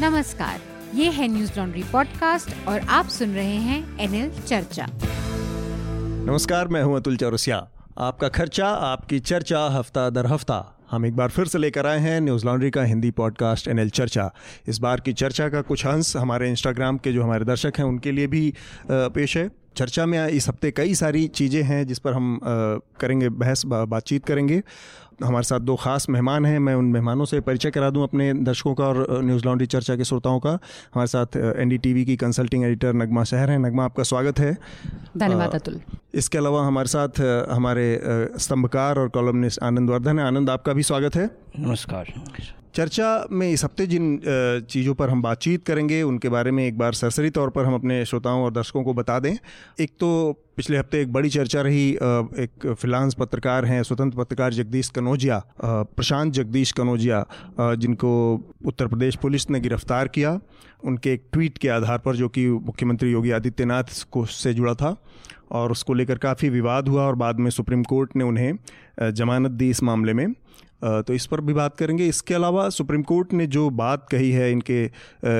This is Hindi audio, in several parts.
नमस्कार, ये है न्यूज़ लॉन्ड्री पॉडकास्ट और आप सुन रहे हैं एनएल चर्चा। नमस्कार, मैं हूँ अतुल चौरसिया। आपका खर्चा, आपकी चर्चा, हफ़्ता दर हफ़्ता। हम एक बार फिर से लेकर आए हैं न्यूज़ लॉन्ड्री का हिंदी पॉडकास्ट एनएल चर्चा। इस बार की चर्चा का कुछ अंश हमारे इंस्टाग्राम के जो हमारे दर्शक हैं, उनके लिए भी पेश है। चर्चा में इस हफ़्ते कई सारी चीज़ें हैं जिस पर हम करेंगे बहस बातचीत करेंगे। हमारे साथ दो खास मेहमान हैं। मैं उन मेहमानों से परिचय करा दूँ अपने दर्शकों का और न्यूज़ लॉन्ड्री चर्चा के श्रोताओं का। हमारे साथ एनडीटीवी की कंसल्टिंग एडिटर नगमा शहर हैं। नगमा आपका स्वागत है। धन्यवाद अतुल। इसके अलावा हमारे साथ हमारे स्तंभकार और कॉलमनिस्ट आनंद वर्धन है। आनंद आपका भी स्वागत है। नमस्कार। चर्चा में इस हफ़्ते जिन चीज़ों पर हम बातचीत करेंगे, उनके बारे में एक बार सरसरी तौर पर हम अपने श्रोताओं और दर्शकों को बता दें। एक तो पिछले हफ़्ते एक बड़ी चर्चा रही एक फ्रीलांस पत्रकार हैं, स्वतंत्र पत्रकार जगदीश कनौजिया प्रशांत जगदीश कनौजिया जिनको उत्तर प्रदेश पुलिस ने गिरफ़्तार किया। उनके एक ट्वीट के आधार पर जो कि मुख्यमंत्री योगी आदित्यनाथ को से जुड़ा था और उसको लेकर काफ़ी विवाद हुआ और बाद में सुप्रीम कोर्ट ने उन्हें जमानत दी इस मामले में। तो इस पर भी बात करेंगे। इसके अलावा सुप्रीम कोर्ट ने जो बात कही है इनके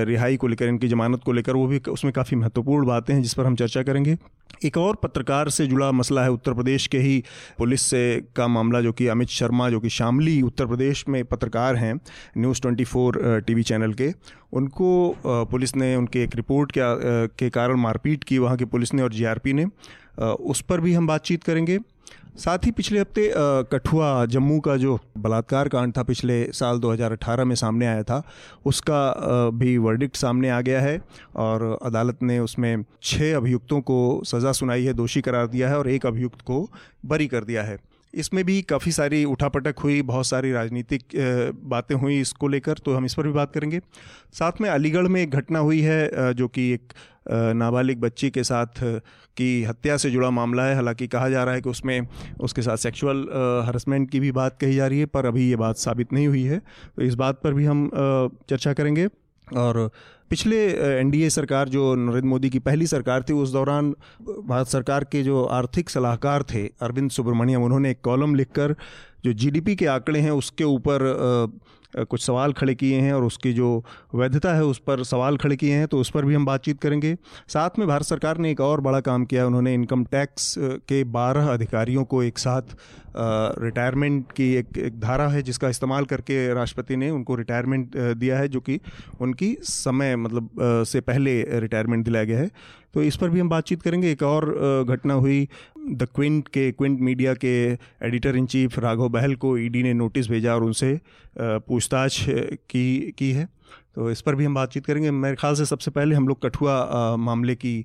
रिहाई को लेकर, इनकी जमानत को लेकर, वो भी उसमें काफ़ी महत्वपूर्ण बातें हैं जिस पर हम चर्चा करेंगे। एक और पत्रकार से जुड़ा मसला है उत्तर प्रदेश के ही पुलिस से का मामला, जो कि अमित शर्मा, जो कि शामली उत्तर प्रदेश में पत्रकार हैं न्यूज़ 24 टीवी चैनल के। उनको पुलिस ने, उनके एक रिपोर्ट के के कारण मारपीट की वहाँ की पुलिस ने और जीआरपी ने। उस पर भी हम बातचीत करेंगे। साथ ही पिछले हफ़्ते कठुआ जम्मू का जो बलात्कार कांड था पिछले साल 2018 में सामने आया था, उसका भी वर्डिक्ट सामने आ गया है और अदालत ने उसमें छः अभियुक्तों को सज़ा सुनाई है, दोषी करार दिया है और एक अभियुक्त को बरी कर दिया है। इसमें भी काफ़ी सारी उठापटक हुई, बहुत सारी राजनीतिक बातें हुई इसको लेकर तो हम इस पर भी बात करेंगे। साथ में अलीगढ़ में एक घटना हुई है जो कि एक नाबालिग बच्ची के साथ की हत्या से जुड़ा मामला है। हालाँकि कहा जा रहा है कि उसमें उसके साथ सेक्सुअल हरसमेंट की भी बात कही जा रही है, पर अभी ये बात साबित नहीं हुई है। तो इस बात पर भी हम चर्चा करेंगे। और पिछले एनडीए सरकार जो नरेंद्र मोदी की पहली सरकार थी, उस दौरान भारत सरकार के जो आर्थिक सलाहकार थे, अरविंद सुब्रमण्यम, उन्होंने एक कॉलम लिखकर जो जीडीपी के आंकड़े हैं, उसके ऊपर कुछ सवाल खड़े किए हैं और उसकी जो वैधता है उस पर सवाल खड़े किए हैं तो उस पर भी हम बातचीत करेंगे। साथ में भारत सरकार ने एक और बड़ा काम किया उन्होंने इनकम टैक्स के बारह अधिकारियों को एक साथ रिटायरमेंट की एक एक धारा है जिसका इस्तेमाल करके राष्ट्रपति ने उनको रिटायरमेंट दिया है, जो कि उनकी समय मतलब से पहले रिटायरमेंट दिलाया गया है। तो इस पर भी हम बातचीत करेंगे। एक और घटना हुई द क्विंट के क्विंट मीडिया के editor in chief Raghav Bahl को ईडी ने नोटिस भेजा और उनसे पूछताछ की की है। तो इस पर भी हम बातचीत करेंगे। मेरे ख्याल से सबसे पहले हम लोग कठुआ मामले की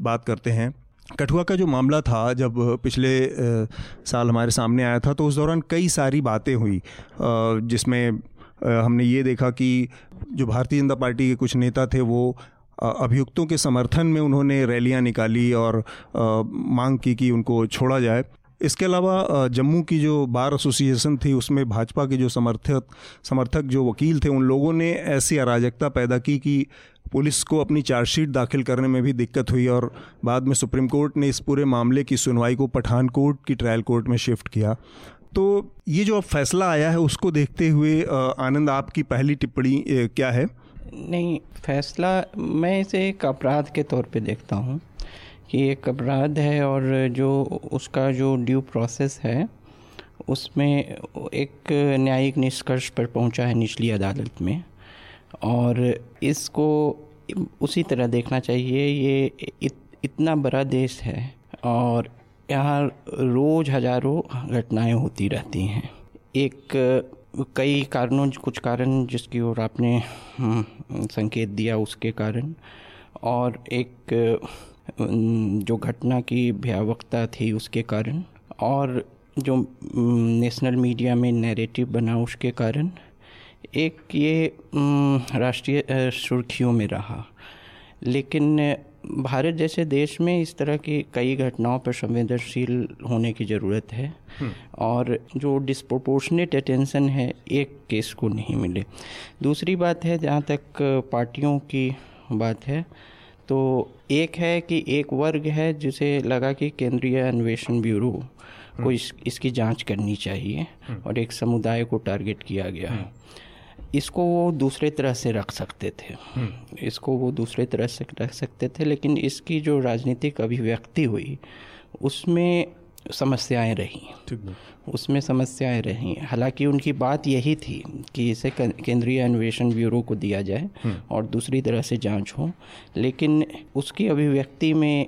बात करते हैं। कठुआ का जो मामला था, जब पिछले साल हमारे सामने आया था तो उस दौरान कई सारी बातें हुई जिसमें हमने ये देखा कि जो भारतीय जनता पार्टी के कुछ नेता थे, वो अभियुक्तों के समर्थन में उन्होंने रैलियाँ निकाली और मांग की कि उनको छोड़ा जाए। इसके अलावा जम्मू की जो बार एसोसिएशन थी, उसमें भाजपा के जो समर्थक समर्थक जो वकील थे, उन लोगों ने ऐसी अराजकता पैदा की कि पुलिस को अपनी चार्जशीट दाखिल करने में भी दिक्कत हुई और बाद में सुप्रीम कोर्ट ने इस पूरे मामले की सुनवाई को पठानकोट की ट्रायल कोर्ट में शिफ्ट किया। तो ये जो अब फैसला आया है, उसको देखते हुए आनंद, आपकी पहली टिप्पणी क्या है? नहीं फैसला मैं इसे एक अपराध के तौर पे देखता हूँ कि एक अपराध है और जो उसका जो ड्यू प्रोसेस है उसमें एक न्यायिक निष्कर्ष पर पहुँचा है निचली अदालत में। और इसको उसी तरह देखना चाहिए ये इत, इतना बड़ा देश है और यहाँ रोज़ हज़ारों घटनाएँ होती रहती हैं। एक कई कारणों कुछ कारण जिसकी ओर आपने हम्म, संकेत दिया उसके कारण। और एक जो घटना की भयावकता थी उसके कारण। और जो नेशनल मीडिया में नैरेटिव बना उसके कारण। एक ये राष्ट्रीय सुर्खियों में रहा। लेकिन भारत जैसे देश में इस तरह की कई घटनाओं पर संवेदनशील होने की ज़रूरत है हम्म। और जो डिस्प्रोपोर्शनेट अटेंशन है एक केस को नहीं मिले दूसरी बात है जहाँ तक पार्टियों की बात है तो एक है कि एक वर्ग है जिसे लगा कि केंद्रीय अन्वेषण ब्यूरो को हम्म। इस इसकी जाँच करनी चाहिए हम्म। और एक समुदाय को टारगेट किया गया है इसको वो दूसरे तरह से रख सकते थे। इसको वो दूसरे तरह से रख सकते थे, लेकिन इसकी जो राजनीतिक अभिव्यक्ति हुई, उसमें समस्याएँ रही। उसमें समस्याएँ रही। हालाँकि उनकी बात यही थी कि इसे केंद्रीय अन्वेषण ब्यूरो को दिया जाए। और दूसरी तरह से जाँच हो। लेकिन उसकी अभिव्यक्ति में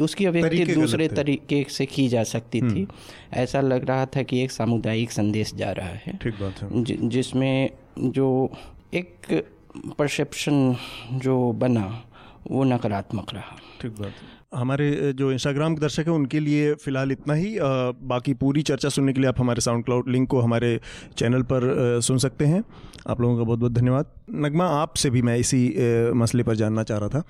उसकी अभिव्यक्ति दूसरे तरीके से की जा सकती थी। ऐसा लग रहा था कि एक सामुदायिक संदेश जा रहा है। ठीक बात है। जिसमें जो एक परसेप्शन जो बना वो नकारात्मक रहा। ठीक बात है। हमारे जो इंस्टाग्राम के दर्शक हैं, उनके लिए फ़िलहाल इतना ही। बाकी पूरी चर्चा सुनने के लिए आप हमारे साउंड क्लाउड लिंक को हमारे चैनल पर सुन सकते हैं। आप लोगों का बहुत बहुत धन्यवाद। नगमा, आपसे भी मैं इसी मसले पर जानना चाह रहा था।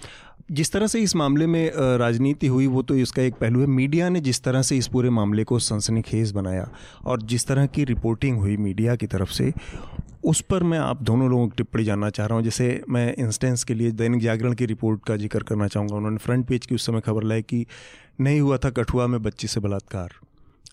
जिस तरह से इस मामले में राजनीति हुई, वो तो इसका एक पहलू है। मीडिया ने जिस तरह से इस पूरे मामले को सनसनीखेज बनाया और जिस तरह की रिपोर्टिंग हुई मीडिया की तरफ़ से, उस पर मैं आप दोनों लोगों की टिप्पणी जानना चाह रहा हूँ। जैसे मैं इंस्टेंस के लिए दैनिक जागरण की रिपोर्ट का ज़िक्र करना चाहूँगा। उन्होंने फ्रंट पेज की उस समय खबर लाई कि नहीं हुआ था कठुआ में बच्ची से बलात्कार।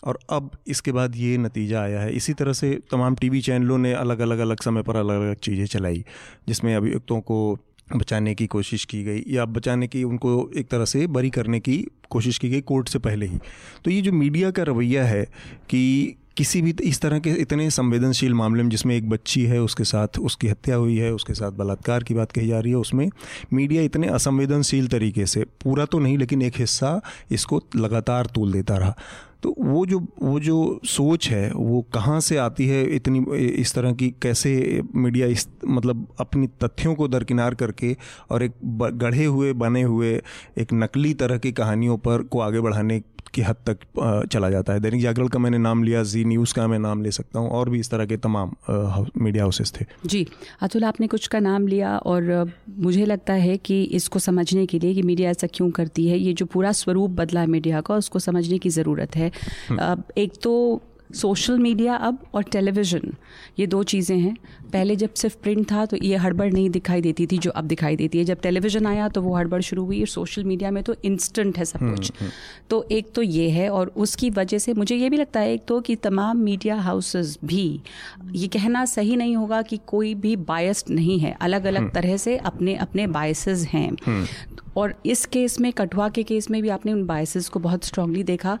और अब इसके बाद ये नतीजा आया है। इसी तरह से तमाम टीवी चैनलों ने अलग अलग अलग समय पर अलग अलग चीज़ें चलाई, जिसमें अभियुक्तों को बचाने की कोशिश की गई या बचाने की उनको एक तरह से बरी करने की कोशिश की गई कोर्ट से पहले ही। तो ये जो मीडिया का रवैया है कि किसी भी इस तरह के इतने संवेदनशील मामले में जिसमें एक बच्ची है, उसके साथ उसकी हत्या हुई है, उसके साथ बलात्कार की बात कही जा रही है, उसमें मीडिया इतने असंवेदनशील तरीके से, पूरा तो नहीं, लेकिन एक हिस्सा इसको लगातार तूल देता रहा। तो वो जो वो जो सोच है, वो कहाँ से आती है? इतनी, इस तरह की कैसे मीडिया इस मतलब अपनी तथ्यों को दरकिनार करके और एक गढ़े हुए, बने हुए, एक नकली तरह की कहानियों पर को आगे बढ़ाने की हद तक चला जाता है। दैनिक जागरण का मैंने नाम लिया जी न्यूज़ का मैं नाम ले सकता हूँ और भी इस तरह के तमाम मीडिया हाउसेस थे। जी अतुल आपने कुछ का नाम लिया और मुझे लगता है कि इसको समझने के लिए कि मीडिया ऐसा क्यों करती है ये जो पूरा स्वरूप बदला है मीडिया का उसको समझने की ज़रूरत है। एक तो सोशल मीडिया अब और टेलीविज़न ये दो चीज़ें हैं। पहले जब सिर्फ़ प्रिंट था तो ये हड़बड़ नहीं दिखाई देती थी जो अब दिखाई देती है। जब टेलीविज़न आया तो वो हड़बड़ शुरू हुई और सोशल मीडिया में तो इंस्टेंट है सब हम्म, कुछ। हम्म। तो एक तो ये है और उसकी वजह से मुझे ये भी लगता है एक तो कि तमाम मीडिया हाउसेस भी ये कहना सही नहीं होगा कि कोई भी बायस्ड नहीं है। अलग अलग हम्म। तरह से अपने अपने बायसेस हैं। और इस केस में कठुआ के केस में भी आपने उन बायसेस को बहुत स्ट्रांगली देखा।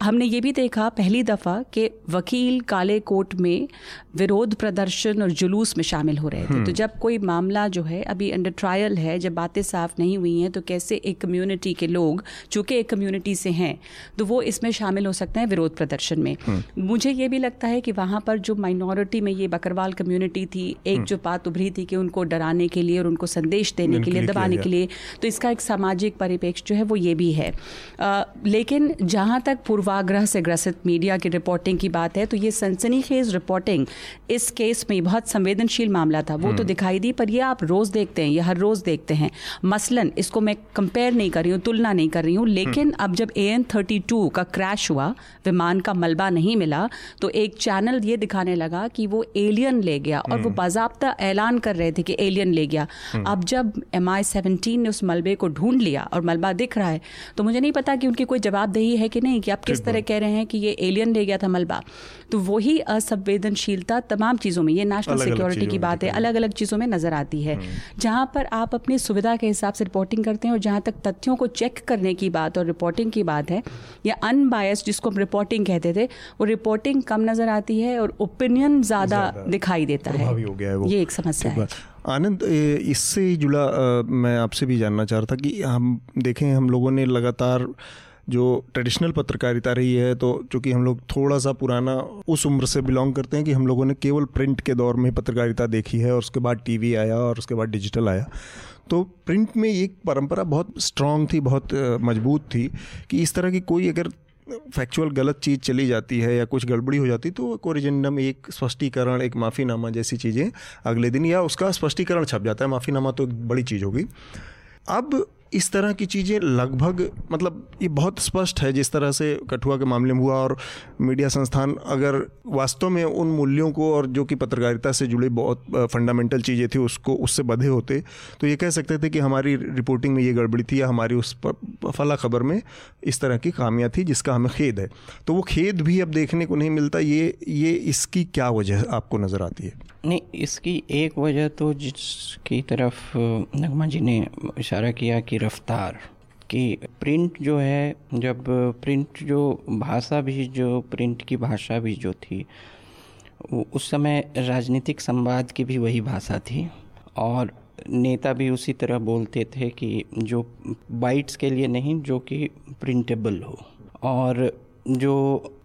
हमने ये भी देखा पहली दफ़ा कि वकील काले कोट में विरोध प्रदर्शन और जुलूस में शामिल हो रहे थे हम्म। तो जब कोई मामला जो है अभी अंडर ट्रायल है जब बातें साफ़ नहीं हुई हैं तो कैसे एक कम्युनिटी के लोग चूँकि एक कम्युनिटी से हैं तो वो इसमें शामिल हो सकते हैं विरोध प्रदर्शन में हम्म। मुझे ये भी लगता है कि वहाँ पर जो माइनॉरिटी में ये बकरवाल कम्युनिटी थी एक हम्म। जो बात उभरी थी कि उनको डराने के लिए और उनको संदेश देने के लिए दबाने के लिए तो इसका एक सामाजिक परिपेक्ष जो है वो ये भी है लेकिन जहाँ तक पूर्वाग्रह से ग्रसित मीडिया की रिपोर्टिंग की बात है तो ये सनसनीखेज रिपोर्टिंग इस केस में बहुत संवेदनशील मामला था वो तो हम्म। दिखाई दी पर ये आप रोज़ देखते हैं ये हर रोज़ देखते हैं मसलन इसको मैं कंपेयर नहीं कर रही हूँ तुलना नहीं कर रही हूँ लेकिन हम्म। अब जब ए एन थर्टी टू का क्रैश हुआ विमान का मलबा नहीं मिला तो एक चैनल ये दिखाने लगा कि वो एलियन ले गया और वो हम्म। बाजाबता ऐलान कर रहे थे कि एलियन ले गया अब जब एम आई सेवनटीन ने उस मलबे को ढूंढ लिया और मलबा दिख रहा है तो मुझे नहीं पता कि उनकी कोई जवाबदेही है कि नहीं कि आप किस तरह कह रहे हैं कि ये एलियन ले गया था मलबा? तो वही असंवेदनशीलता तमाम चीज़ों में ये नेशनल सिक्योरिटी की बात है अलग अलग चीज़ों में नज़र आती है। हम्म। जहाँ पर आप अपनी सुविधा के हिसाब से रिपोर्टिंग करते हैं और जहाँ तक तथ्यों को चेक करने की बात और रिपोर्टिंग की बात है या अनबायस जिसको हम रिपोर्टिंग कहते थे वो रिपोर्टिंग कम नज़र आती है और ओपिनियन ज़्यादा दिखाई देता है। ये एक समस्या है। आनंद इससे जुड़ा मैं आपसे भी जानना चाह रहा था कि हम देखें हम लोगों ने लगातार जो ट्रेडिशनल पत्रकारिता रही है तो चूँकि हम लोग थोड़ा सा पुराना उस उम्र से बिलोंग करते हैं कि हम लोगों ने केवल प्रिंट के दौर में पत्रकारिता देखी है और उसके बाद टीवी आया और उसके बाद डिजिटल आया। तो प्रिंट में एक परंपरा बहुत स्ट्रांग थी, बहुत मज़बूत थी कि इस तरह की कोई अगर फैक्चुअल गलत चीज़ चली जाती है या कुछ गड़बड़ी हो जाती तो कोरिजेंडम एक स्पष्टीकरण, एक माफ़ीनामा जैसी चीज़ें अगले दिन या उसका स्पष्टीकरण छप जाता है। माफ़ीनामा तो एक बड़ी चीज़ होगी अब इस तरह की चीज़ें लगभग मतलब ये बहुत स्पष्ट है जिस तरह से कठुआ के मामले में हुआ और मीडिया संस्थान अगर वास्तव में उन मूल्यों को और जो कि पत्रकारिता से जुड़ी बहुत फंडामेंटल चीज़ें थी उसको, उससे बधे होते तो ये कह सकते थे कि हमारी रिपोर्टिंग में ये गड़बड़ी थी या हमारी उस फला खबर में इस तरह की खामियाँ थी जिसका हमें खेद है। तो वो खेद भी अब देखने को नहीं मिलता, ये ये इसकी क्या वजह आपको नज़र आती है? नहीं, इसकी एक वजह तो जिसकी तरफ़ नगमा जी ने इशारा किया कि रफ्तार, कि प्रिंट जो है, जब प्रिंट जो भाषा भी, जो प्रिंट की भाषा भी जो थी उस समय राजनीतिक संवाद की भी वही भाषा थी। और नेता भी उसी तरह बोलते थे कि जो बाइट्स के लिए नहीं, जो कि प्रिंटेबल हो। और जो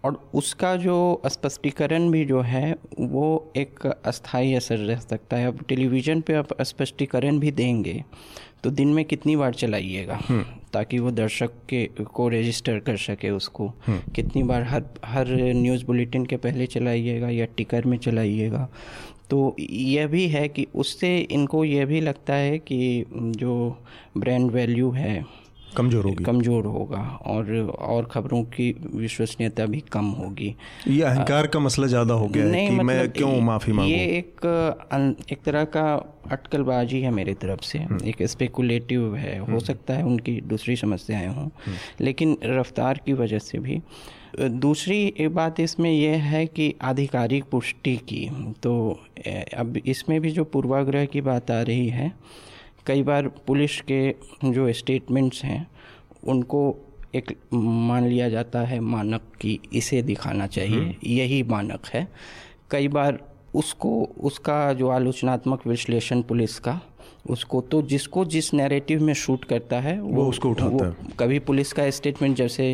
और उसका जो स्पष्टीकरण भी जो है वो एक अस्थाई असर रह सकता है अब टेलीविज़न पे आप स्पष्टीकरण भी देंगे तो दिन में कितनी बार चलाइएगा हम्म। ताकि वो दर्शक के को रजिस्टर कर सके उसको हम्म। कितनी बार हर हर न्यूज़ बुलेटिन के पहले चलाइएगा या टिकर में चलाइएगा तो यह भी है कि उससे इनको यह भी लगता है कि जो ब्रांड वैल्यू है कमज़ोर होगी। कमज़ोर होगा और और खबरों की विश्वसनीयता भी कम होगी। ये अहंकार का मसला ज़्यादा हो गया है कि मतलब मैं क्यों माफ़ी मांगू? ये एक एक तरह का अटकलबाजी है मेरी तरफ़ से। हम्म। एक स्पेकुलेटिव है। हो हम्म। सकता है उनकी दूसरी समस्याएँ हों। हम्म। लेकिन रफ्तार की वजह से भी। दूसरी एक बात इसमें यह है कि आधिकारिक पुष्टि की। तो अब इसमें भी जो पूर्वाग्रह की बात आ रही है कई बार पुलिस के जो स्टेटमेंट्स हैं उनको एक मान लिया जाता है मानक कि इसे दिखाना चाहिए हम्म। यही मानक है कई बार उसको उसका जो आलोचनात्मक विश्लेषण पुलिस का उसको तो जिसको जिस नैरेटिव में शूट करता है वो, वो उसको उठाता वो है कभी पुलिस का स्टेटमेंट जैसे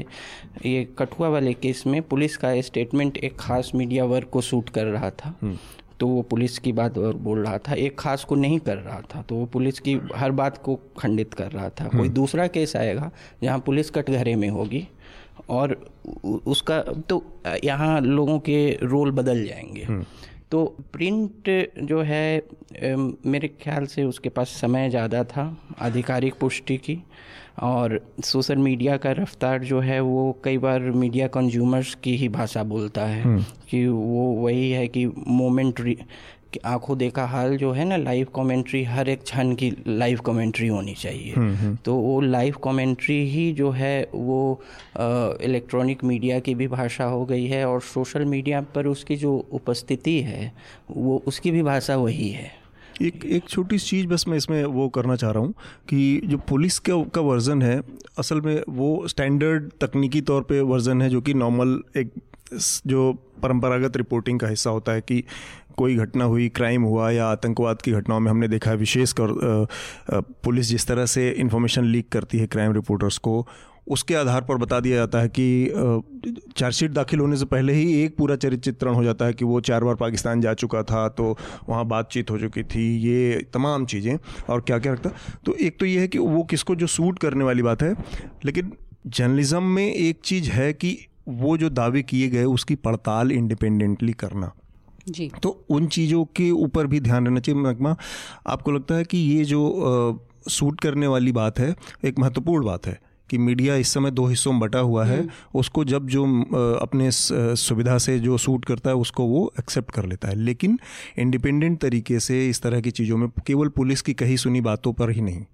ये कठुआ वाले केस में पुलिस का स्टेटमेंट एक खास मीडिया वर्क को शूट कर रहा था हम्म। तो वो पुलिस की बात और बोल रहा था एक खास को नहीं कर रहा था तो वो पुलिस की हर बात को खंडित कर रहा था कोई हम्म। दूसरा केस आएगा जहाँ पुलिस कटघरे में होगी और उसका तो यहाँ लोगों के रोल बदल जाएँगे हम्म। तो प्रिंट जो है मेरे ख्याल से उसके पास समय ज़्यादा था आधिकारिक पुष्टि की और सोशल मीडिया का रफ्तार जो है वो कई बार मीडिया कंज्यूमर्स की ही भाषा बोलता है हम्म। कि वो वही है कि मोमेंट आँखों देखा हाल जो है ना लाइव कमेंट्री हर एक क्षण की लाइव कमेंट्री होनी चाहिए हम्म, हम्म। तो वो लाइव कमेंट्री ही जो है वो इलेक्ट्रॉनिक मीडिया की भी भाषा हो गई है और सोशल मीडिया पर उसकी जो उपस्थिति है वो उसकी भी भाषा वही है एक एक छोटी चीज़ बस मैं इसमें वो करना चाह रहा हूँ कि जो पुलिस का का वर्ज़न है, असल में वो स्टैंडर्ड तकनीकी तौर पे वर्ज़न है जो कि नॉर्मल एक जो परंपरागत रिपोर्टिंग का हिस्सा होता है कि कोई घटना हुई क्राइम हुआ या आतंकवाद की घटनाओं में हमने देखा है विशेषकर पुलिस जिस तरह से इन्फॉर्मेशन लीक करती है क्राइम रिपोर्टर्स को उसके आधार पर बता दिया जाता है कि चार्जशीट दाखिल होने से पहले ही एक पूरा चरित्र चित्रण हो जाता है कि वो चार बार पाकिस्तान जा चुका था तो वहाँ बातचीत हो चुकी थी ये तमाम चीज़ें और क्या क्या रखता। तो एक तो ये है कि वो किसको जो सूट करने वाली बात है लेकिन जर्नलिज़म में एक चीज़ है कि वो जो दावे किए गए उसकी पड़ताल इंडिपेंडेंटली करना। जी। तो उन चीज़ों के ऊपर भी ध्यान रहना चाहिए महकमा। आपको लगता है कि ये जो आ, सूट करने वाली बात है एक महत्वपूर्ण बात है। कि मीडिया इस समय दो हिस्सों में बटा हुआ है हम्म। उसको जब जो अपने सुविधा से जो सूट करता है उसको वो एक्सेप्ट कर लेता है लेकिन इंडिपेंडेंट तरीके से इस तरह की चीज़ों में केवल पुलिस की कही सुनी बातों पर ही नहीं।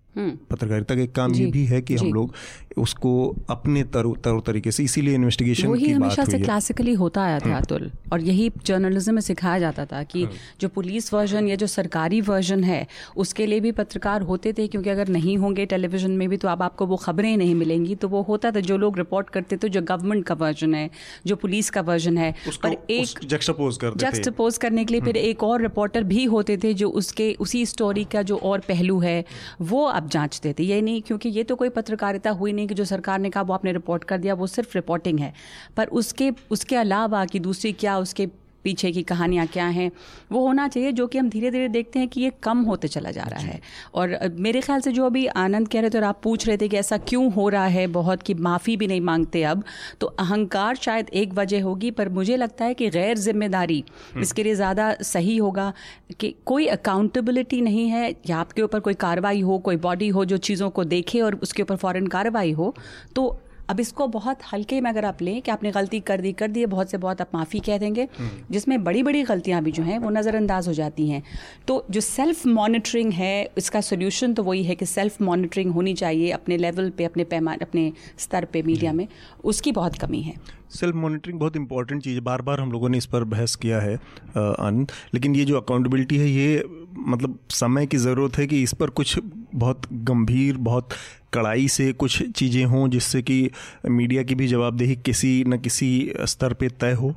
पत्रकारिता का एक काम ये भी है कि हम लोग उसको अपने तरो तरो तरीके से इसीलिए इन्वेस्टिगेशन की हमेशा से क्लासिकली होता आया था हम्म। अतुल। और यही जर्नलिज्म में सिखाया जाता था कि हम्म। जो पुलिस वर्जन या जो सरकारी वर्जन है उसके लिए भी पत्रकार होते थे क्योंकि अगर नहीं होंगे टेलीविज़न में भी तो अब आपको वो खबरें नहीं मिलेंगी। तो वो होता था जो लोग रिपोर्ट करते थे जो गवर्नमेंट का वर्जन है जो पुलिस का वर्जन है पर एक जक्सपोज करते जक्सपोज करने के लिए फिर एक और रिपोर्टर भी होते थे जो उसके उसी स्टोरी का जो और पहलू है वो अब जांचते थे ये नहीं, क्योंकि ये तो कोई पत्रकारिता हुई नहीं कि जो सरकार ने कहा वो आपने रिपोर्ट कर दिया, वो सिर्फ़ रिपोर्टिंग है। पर उसके उसके अलावा कि दूसरी क्या, उसके पीछे की कहानियाँ क्या हैं वो होना चाहिए जो कि हम धीरे धीरे देखते हैं कि ये कम होते चला जा रहा है और मेरे ख्याल से जो अभी आनंद कह रहे थे और आप पूछ रहे थे कि ऐसा क्यों हो रहा है बहुत कि माफ़ी भी नहीं मांगते अब तो अहंकार शायद एक वजह होगी पर मुझे लगता है कि गैर ज़िम्मेदारी हम्म। इसके लिए ज़्यादा सही होगा कि कोई अकाउंटेबिलिटी नहीं है या आपके ऊपर कोई कार्रवाई हो कोई बॉडी हो जो चीज़ों को देखे और उसके ऊपर फ़ौरन कार्रवाई हो तो अब इसको बहुत हल्के में अगर आप लें कि आपने गलती कर दी कर दी है बहुत से बहुत आप माफ़ी कह देंगे। हम्म। जिसमें बड़ी बड़ी गलतियाँ भी जो हैं वो नज़रअंदाज हो जाती हैं। तो जो सेल्फ मॉनिटरिंग है इसका सोल्यूशन तो वही है कि सेल्फ मॉनिटरिंग होनी चाहिए अपने लेवल पे अपने पैमाने अपने स्तर पे मीडिया में। उसकी बहुत कमी है। सेल्फ मॉनिटरिंग बहुत इंपॉर्टेंट चीज़ है। बार बार हम लोगों ने इस पर बहस किया है आनंद। लेकिन ये जो अकाउंटेबिलिटी है ये मतलब समय की ज़रूरत है कि इस पर कुछ बहुत गंभीर बहुत कड़ाई से कुछ चीज़ें हों जिससे कि मीडिया की भी जवाबदेही किसी न किसी स्तर पे तय हो।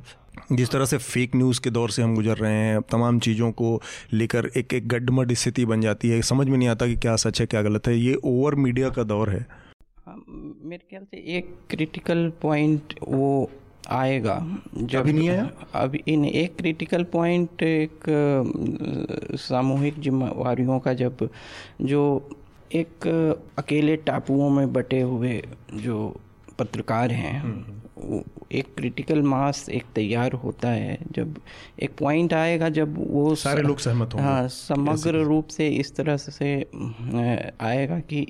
जिस तरह से फेक न्यूज़ के दौर से हम गुजर रहे हैं तमाम चीज़ों को लेकर एक एक गड्ढमड स्थिति बन जाती है। समझ में नहीं आता कि क्या सच है क्या गलत है। ये ओवर मीडिया का दौर है। हाँ, मेरे ख्याल से एक क्रिटिकल पॉइंट वो आएगा। जब अभी नहीं आया? अभी इन एक क्रिटिकल पॉइंट एक सामूहिक जिम्मेवारियों का जब जो एक अकेले टापुओं में बटे हुए जो पत्रकार हैं हम्म। एक क्रिटिकल मास एक तैयार होता है। जब एक पॉइंट आएगा जब वो सारे लोग सहमत होंगे। हाँ समग्र रूप से इस तरह से आएगा कि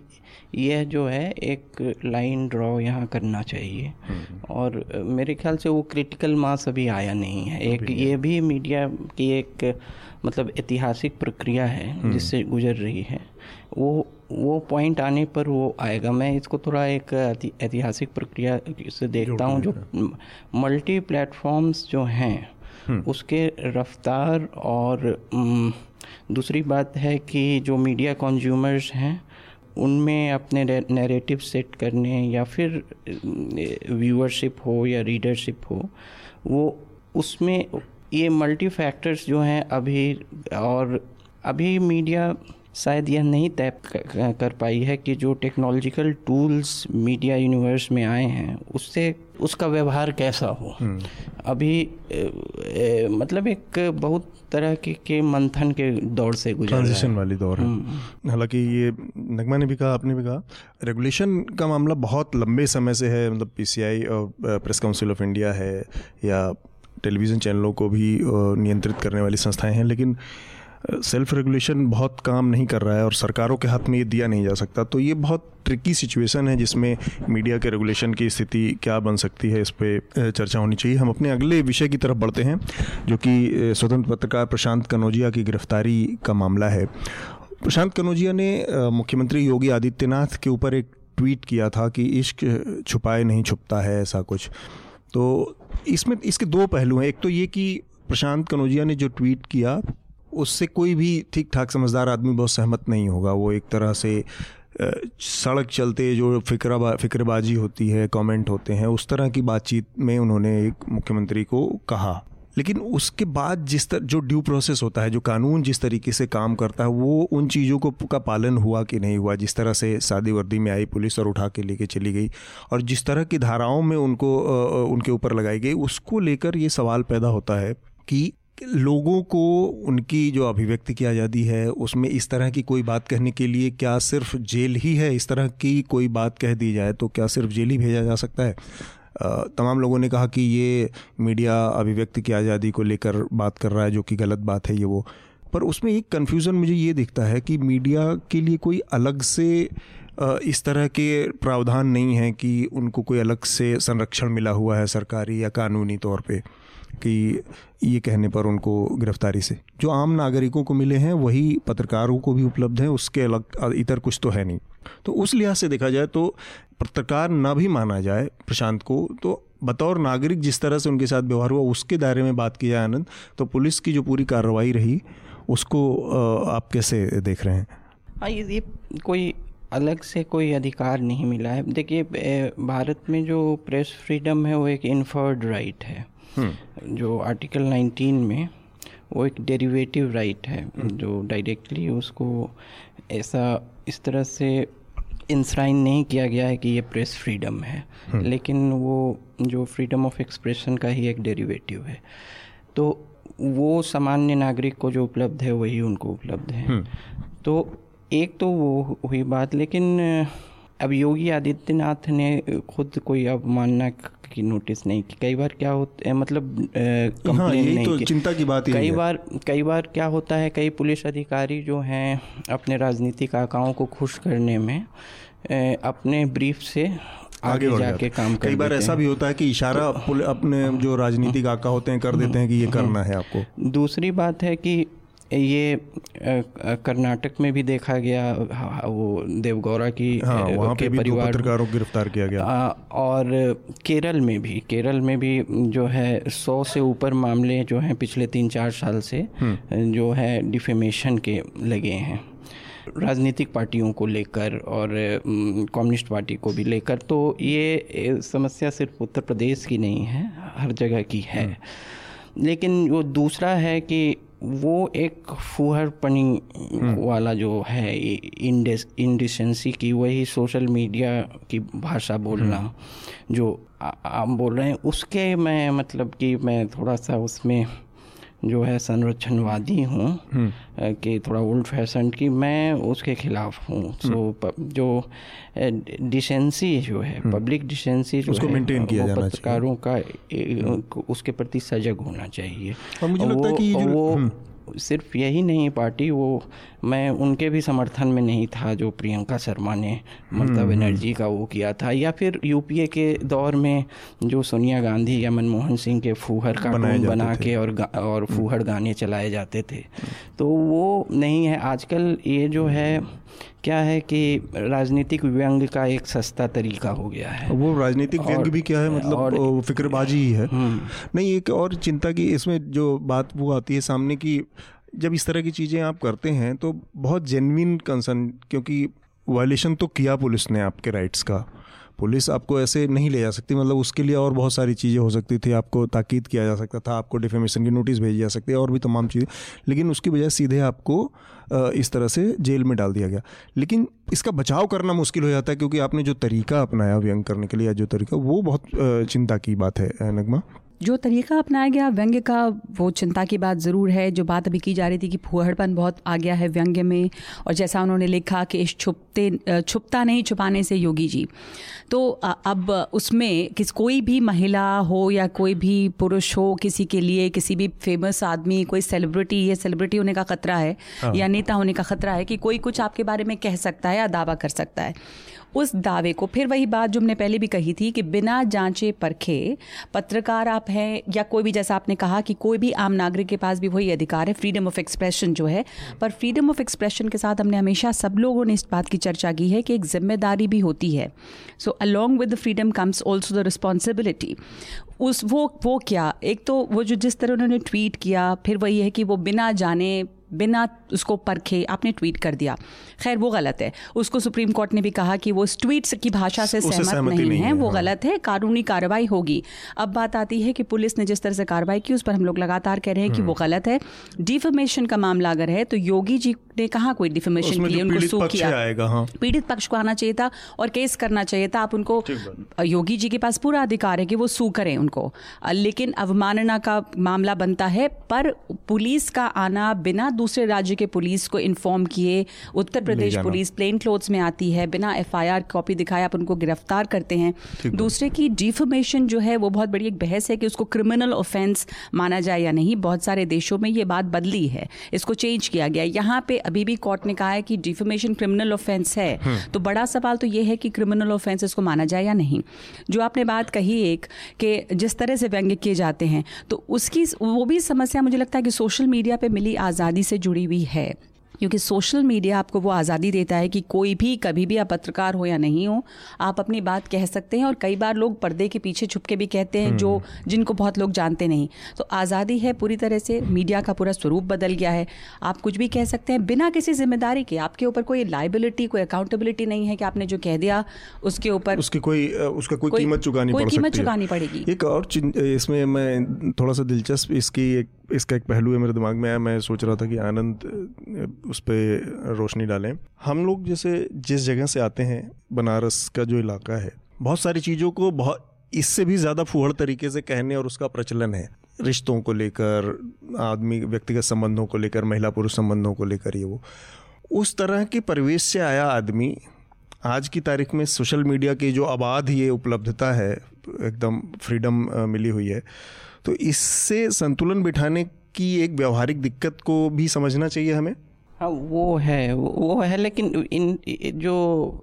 यह जो है एक लाइन ड्रॉ यहाँ करना चाहिए। हम्म। और मेरे ख्याल से वो क्रिटिकल मास अभी आया नहीं है। एक ये भी मीडिया की एक मतलब ऐतिहासिक प्रक्रिया है हम्म। जिससे गुजर रही है। वो वो पॉइंट आने पर वो आएगा मैं इसको थोड़ा एक ऐतिहासिक प्रक्रिया से देखता हूँ जो मल्टी प्लेटफॉर्म्स जो हैं हम्म। उसके रफ्तार और दूसरी बात है कि जो मीडिया कंज्यूमर्स हैं उनमें अपने नैरेटिव सेट करने या फिर व्यूअरशिप हो या रीडरशिप हो वो उसमें ये मल्टी फैक्टर्स जो हैं अभी और अभी मीडिया शायद यह नहीं तय कर पाई है कि जो टेक्नोलॉजिकल टूल्स मीडिया यूनिवर्स में आए हैं उससे उसका व्यवहार कैसा हो हम्म। अभी ए, ए, मतलब एक बहुत तरह के, के मंथन के दौर से गुजर ट्रांजिशन वाली दौर है हम्म। हालाँकि ये नगमा ने भी कहा आपने भी कहा रेगुलेशन का मामला बहुत लंबे समय से है मतलब पीसीआई और प्रेस काउंसिल ऑफ़ इंडिया है या टेलीविज़न चैनलों को भी नियंत्रित करने वाली संस्थाएँ हैं लेकिन सेल्फ रेगुलेशन बहुत काम नहीं कर रहा है और सरकारों के हाथ में ये दिया नहीं जा सकता। तो ये बहुत ट्रिकी सिचुएशन है जिसमें मीडिया के रेगुलेशन की स्थिति क्या बन सकती है, इस पर चर्चा होनी चाहिए। हम अपने अगले विषय की तरफ़ बढ़ते हैं, जो कि स्वतंत्र पत्रकार प्रशांत कनौजिया की गिरफ्तारी का मामला है। प्रशांत कनौजिया ने मुख्यमंत्री योगी आदित्यनाथ के ऊपर एक ट्वीट किया था कि इश्क छुपाए नहीं छुपता है, ऐसा कुछ। तो इसमें, इसके दो पहलू हैं। एक तो ये कि प्रशांत कनौजिया ने जो ट्वीट किया उससे कोई भी ठीक ठाक समझदार आदमी बहुत सहमत नहीं होगा। वो एक तरह से सड़क चलते जो फ़िक्र फिक्रबाजी होती है, कमेंट होते हैं, उस तरह की बातचीत में उन्होंने एक मुख्यमंत्री को कहा। लेकिन उसके बाद जिस तरह जो ड्यू प्रोसेस होता है, जो कानून जिस तरीके से काम करता है, वो उन चीज़ों को, का पालन हुआ कि नहीं हुआ? जिस तरह से शादी वर्दी में आई पुलिस और उठा के लेके चली गई, और जिस तरह की धाराओं में उनको उनके ऊपर लगाई गई, उसको लेकर ये सवाल पैदा होता है कि लोगों को उनकी जो अभिव्यक्ति की आज़ादी है, उसमें इस तरह की कोई बात कहने के लिए क्या सिर्फ़ जेल ही है? इस तरह की कोई बात कह दी जाए तो क्या सिर्फ़ जेल ही भेजा जा सकता है? तमाम लोगों ने कहा कि ये मीडिया अभिव्यक्ति की आज़ादी को लेकर बात कर रहा है, जो कि गलत बात है ये वो। पर उसमें एक कन्फ्यूज़न मुझे ये दिखता है कि मीडिया के लिए कोई अलग से इस तरह के प्रावधान नहीं है कि उनको कोई अलग से संरक्षण मिला हुआ है सरकारी या कानूनी तौर पे। कि ये कहने पर उनको गिरफ्तारी से। जो आम नागरिकों को मिले हैं, वही पत्रकारों को भी उपलब्ध हैं, उसके अलग इतर कुछ तो है नहीं। तो उस लिहाज से देखा जाए तो पत्रकार ना भी माना जाए प्रशांत को तो बतौर नागरिक जिस तरह से उनके साथ व्यवहार हुआ, उसके दायरे में बात की जाए आनंद तो पुलिस की जो पूरी कार्रवाई रही, उसको आप कैसे देख रहे हैं? हाँ ये कोई अलग से कोई अधिकार नहीं मिला है। देखिए भारत में जो प्रेस फ्रीडम है, वो एक इन्फर्ड राइट है। जो आर्टिकल 19 में वो एक डेरिवेटिव राइट है हम्म। जो डायरेक्टली उसको ऐसा इस तरह से इंसराइन नहीं किया गया है कि ये प्रेस फ्रीडम है हम्म। लेकिन वो जो फ्रीडम ऑफ़ एक्सप्रेशन का ही एक डेरिवेटिव है तो वो सामान्य नागरिक को जो उपलब्ध है वही उनको उपलब्ध है। तो एक तो वो हुई बात लेकिन अब योगी आदित्यनाथ ने खुद कोई अवमानना की नोटिस नहीं की। कई बार क्या होता है मतलब हाँ, कंप्लेन नहीं तो की। चिंता की बात कई है। बार कई बार क्या होता है कई पुलिस अधिकारी जो हैं अपने राजनीतिक आकाओं को खुश करने में अपने ब्रीफ से आगे बढ़ जाके काम कई बार ऐसा भी होता है कि इशारा पुल- अपने जो राजनीतिक आका होते हैं कर देते हैं कि ये करना है आपको। दूसरी बात है कि ये कर्नाटक में भी देखा गया वो देवगौड़ा की हाँ वहाँ के पे भी परिवार पत्रकारों को गिरफ़्तार किया गया। आ, और केरल में भी केरल में भी जो है सौ से ऊपर मामले जो हैं पिछले तीन चार साल से जो है डिफेमेशन के लगे हैं। राजनीतिक पार्टियों को लेकर और कम्युनिस्ट पार्टी को भी लेकर तो ये समस्या सिर्फ़ उत्तर प्रदेश की नहीं है हर जगह की है। लेकिन वो दूसरा है कि वो एक फूहरपनी वाला जो है इंडिसेंसी की वही सोशल मीडिया की भाषा बोलना जो आ- आप बोल रहे हैं उसके मैं मतलब कि मैं थोड़ा सा उसमें जो है संरक्षणवादी हूँ अ, कि थोड़ा ओल्ड फ़ैशन की मैं उसके खिलाफ हूँ। सो प- जो डिसेंसी जो है पब्लिक डिसेंसी जो उसको है, maintain किया वो जाना चाहिए। पत्रकारों का उसके प्रति सजग होना चाहिए। और मुझे लगता है वो- कि ये जो- वो हम्म। सिर्फ़ यही नहीं पार्टी वो मैं उनके भी समर्थन में नहीं था जो प्रियंका शर्मा ने हम्म, ममता बनर्जी का वो किया था। या फिर यूपीए के दौर में जो सोनिया गांधी या मनमोहन सिंह के फूहर का बना हम्म। के और और फूहर गाने चलाए जाते थे। तो वो नहीं है। आजकल ये जो है क्या है कि राजनीतिक व्यंग का एक सस्ता तरीका हो गया है। वो राजनीतिक व्यंग भी क्या है? मतलब और- फिक्रबाजी ही है। हम्म। नहीं एक और चिंता की इसमें जो बात वो आती है सामने की जब इस तरह की चीज़ें आप करते हैं तो बहुत जेनविन कंसर्न क्योंकि वायलेशन तो किया पुलिस ने आपके राइट्स का। पुलिस आपको ऐसे नहीं ले जा सकती मतलब उसके लिए और बहुत सारी चीज़ें हो सकती थी, आपको ताकीद किया जा सकता था, आपको डिफेमेशन की नोटिस भेजी जा सकती है, और भी तमाम चीज़ें। लेकिन उसकी बजाय सीधे आपको इस तरह से जेल में डाल दिया गया। लेकिन इसका बचाव करना मुश्किल हो जाता है, क्योंकि आपने जो तरीका अपनाया व्यंग करने के लिए जो तरीका, वो बहुत चिंता की बात है नगमा? जो तरीका अपनाया गया व्यंग्य का वो चिंता की बात ज़रूर है। जो बात अभी की जा रही थी कि फुहड़पन बहुत आ गया है व्यंग्य में और जैसा उन्होंने लिखा कि इस छुपते छुपता नहीं छुपाने से योगी जी। तो अब उसमें किस कोई भी महिला हो या कोई भी पुरुष हो किसी के लिए किसी भी फ़ेमस आदमी कोई सेलिब्रिटी या सेलिब्रिटी होने का खतरा है। या नेता होने का खतरा है कि कोई कुछ आपके बारे में कह सकता है या दावा कर सकता है। उस दावे को। फिर वही बात जो हमने पहले भी कही थी कि बिना जांचे परखे पत्रकार आप हैं या कोई भी, जैसा आपने कहा कि कोई भी आम नागरिक के पास भी वही अधिकार है फ्रीडम ऑफ़ एक्सप्रेशन जो है। पर फ्रीडम ऑफ़ एक्सप्रेशन के साथ हमने हमेशा सब लोगों ने इस बात की चर्चा की है कि एक ज़िम्मेदारी भी होती है। So along with the freedom comes also the responsibility उस वो वो क्या? एक तो वो जो जिस तरह उन्होंने ट्वीट किया, फिर वही है कि वो बिना जाने, बिना उसको परखे आपने ट्वीट कर दिया। खैर वो गलत है। उसको सुप्रीम कोर्ट ने भी कहा कि वो ट्वीट की भाषा से सहमत सहमति नहीं, नहीं है वो हाँ। गलत है कानूनी कार्रवाई होगी। अब बात आती है कि पुलिस ने जिस तरह से कार्रवाई की उस पर हम लोग लगातार कह रहे हैं कि वो हम्म। गलत है। डिफेमेशन का मामला अगर है तो योगी जी ने कहा कोई डिफेमेशन के लिए उनको सू किया? हाँ। पीड़ित पक्ष को आना चाहिए था और केस करना चाहिए था। आप उनको योगी जी के पास पूरा अधिकार है कि वो सू करें उनको। लेकिन अवमानना का मामला बनता है पर पुलिस का आना बिना दूसरे राज्य के पुलिस को इन्फॉर्म किए Uttar Pradesh police plain clothes में आती है। बिना एफआईआर कॉपी दिखाए आप उनको गिरफ़्तार करते हैं। दूसरे की डिफमेशन जो है वो बहुत बड़ी एक बहस है कि उसको क्रिमिनल ऑफेंस माना जाए या नहीं। बहुत सारे देशों में ये बात बदली है। इसको चेंज किया गया। यहाँ पे अभी भी कोर्ट ने कहा है कि डिफमेशन क्रिमिनल ऑफेंस है। तो बड़ा सवाल तो ये है कि क्रिमिनल ऑफेंस इसको माना जाए या नहीं। जो आपने बात कही एक कि जिस तरह से व्यंग्य किए जाते हैं तो उसकी वो भी समस्या मुझे लगता है कि सोशल मीडिया पे मिली आज़ादी से जुड़ी हुई है। क्योंकि सोशल मीडिया आपको वो आज़ादी देता है कि कोई भी कभी भी आप पत्रकार हो या नहीं हो आप अपनी बात कह सकते हैं और कई बार लोग पर्दे के पीछे छुप के भी कहते हैं जो जिनको बहुत लोग जानते नहीं। तो आज़ादी है पूरी तरह से मीडिया का पूरा स्वरूप बदल गया है। आप कुछ भी कह सकते हैं बिना किसी ज़िम्मेदारी के। आपके ऊपर कोई लाइबिलिटी कोई अकाउंटेबिलिटी नहीं है कि आपने जो कह दिया उसके ऊपर उसकी कोई उसका कोई, कोई- कीमत चुकानी कोई कीमत चुकानी पड़ेगी। एक और इसमें मैं थोड़ा सा दिलचस्प इसकी एक इसका एक पहलू है मेरे दिमाग में आया। मैं सोच रहा था कि आनंद उस पर रोशनी डालें। हम लोग जैसे, जिस जगह से आते हैं, बनारस का जो इलाका है, बहुत सारी चीज़ों को बहुत, इससे भी ज़्यादा फूहड़ तरीके से कहने और उसका प्रचलन है। रिश्तों को लेकर, आदमी, व्यक्तिगत संबंधों को लेकर, महिला पुरुष संबंधों को लेकर ये वो। उस तरह के परिवेश से आया आदमी, आज की तारीख में सोशल मीडिया की जो आबाद ये उपलब्धता है, एकदम फ्रीडम मिली हुई है तो इससे संतुलन बिठाने की एक व्यवहारिक दिक्कत को भी समझना चाहिए हमें। हाँ वो है वो है लेकिन इन जो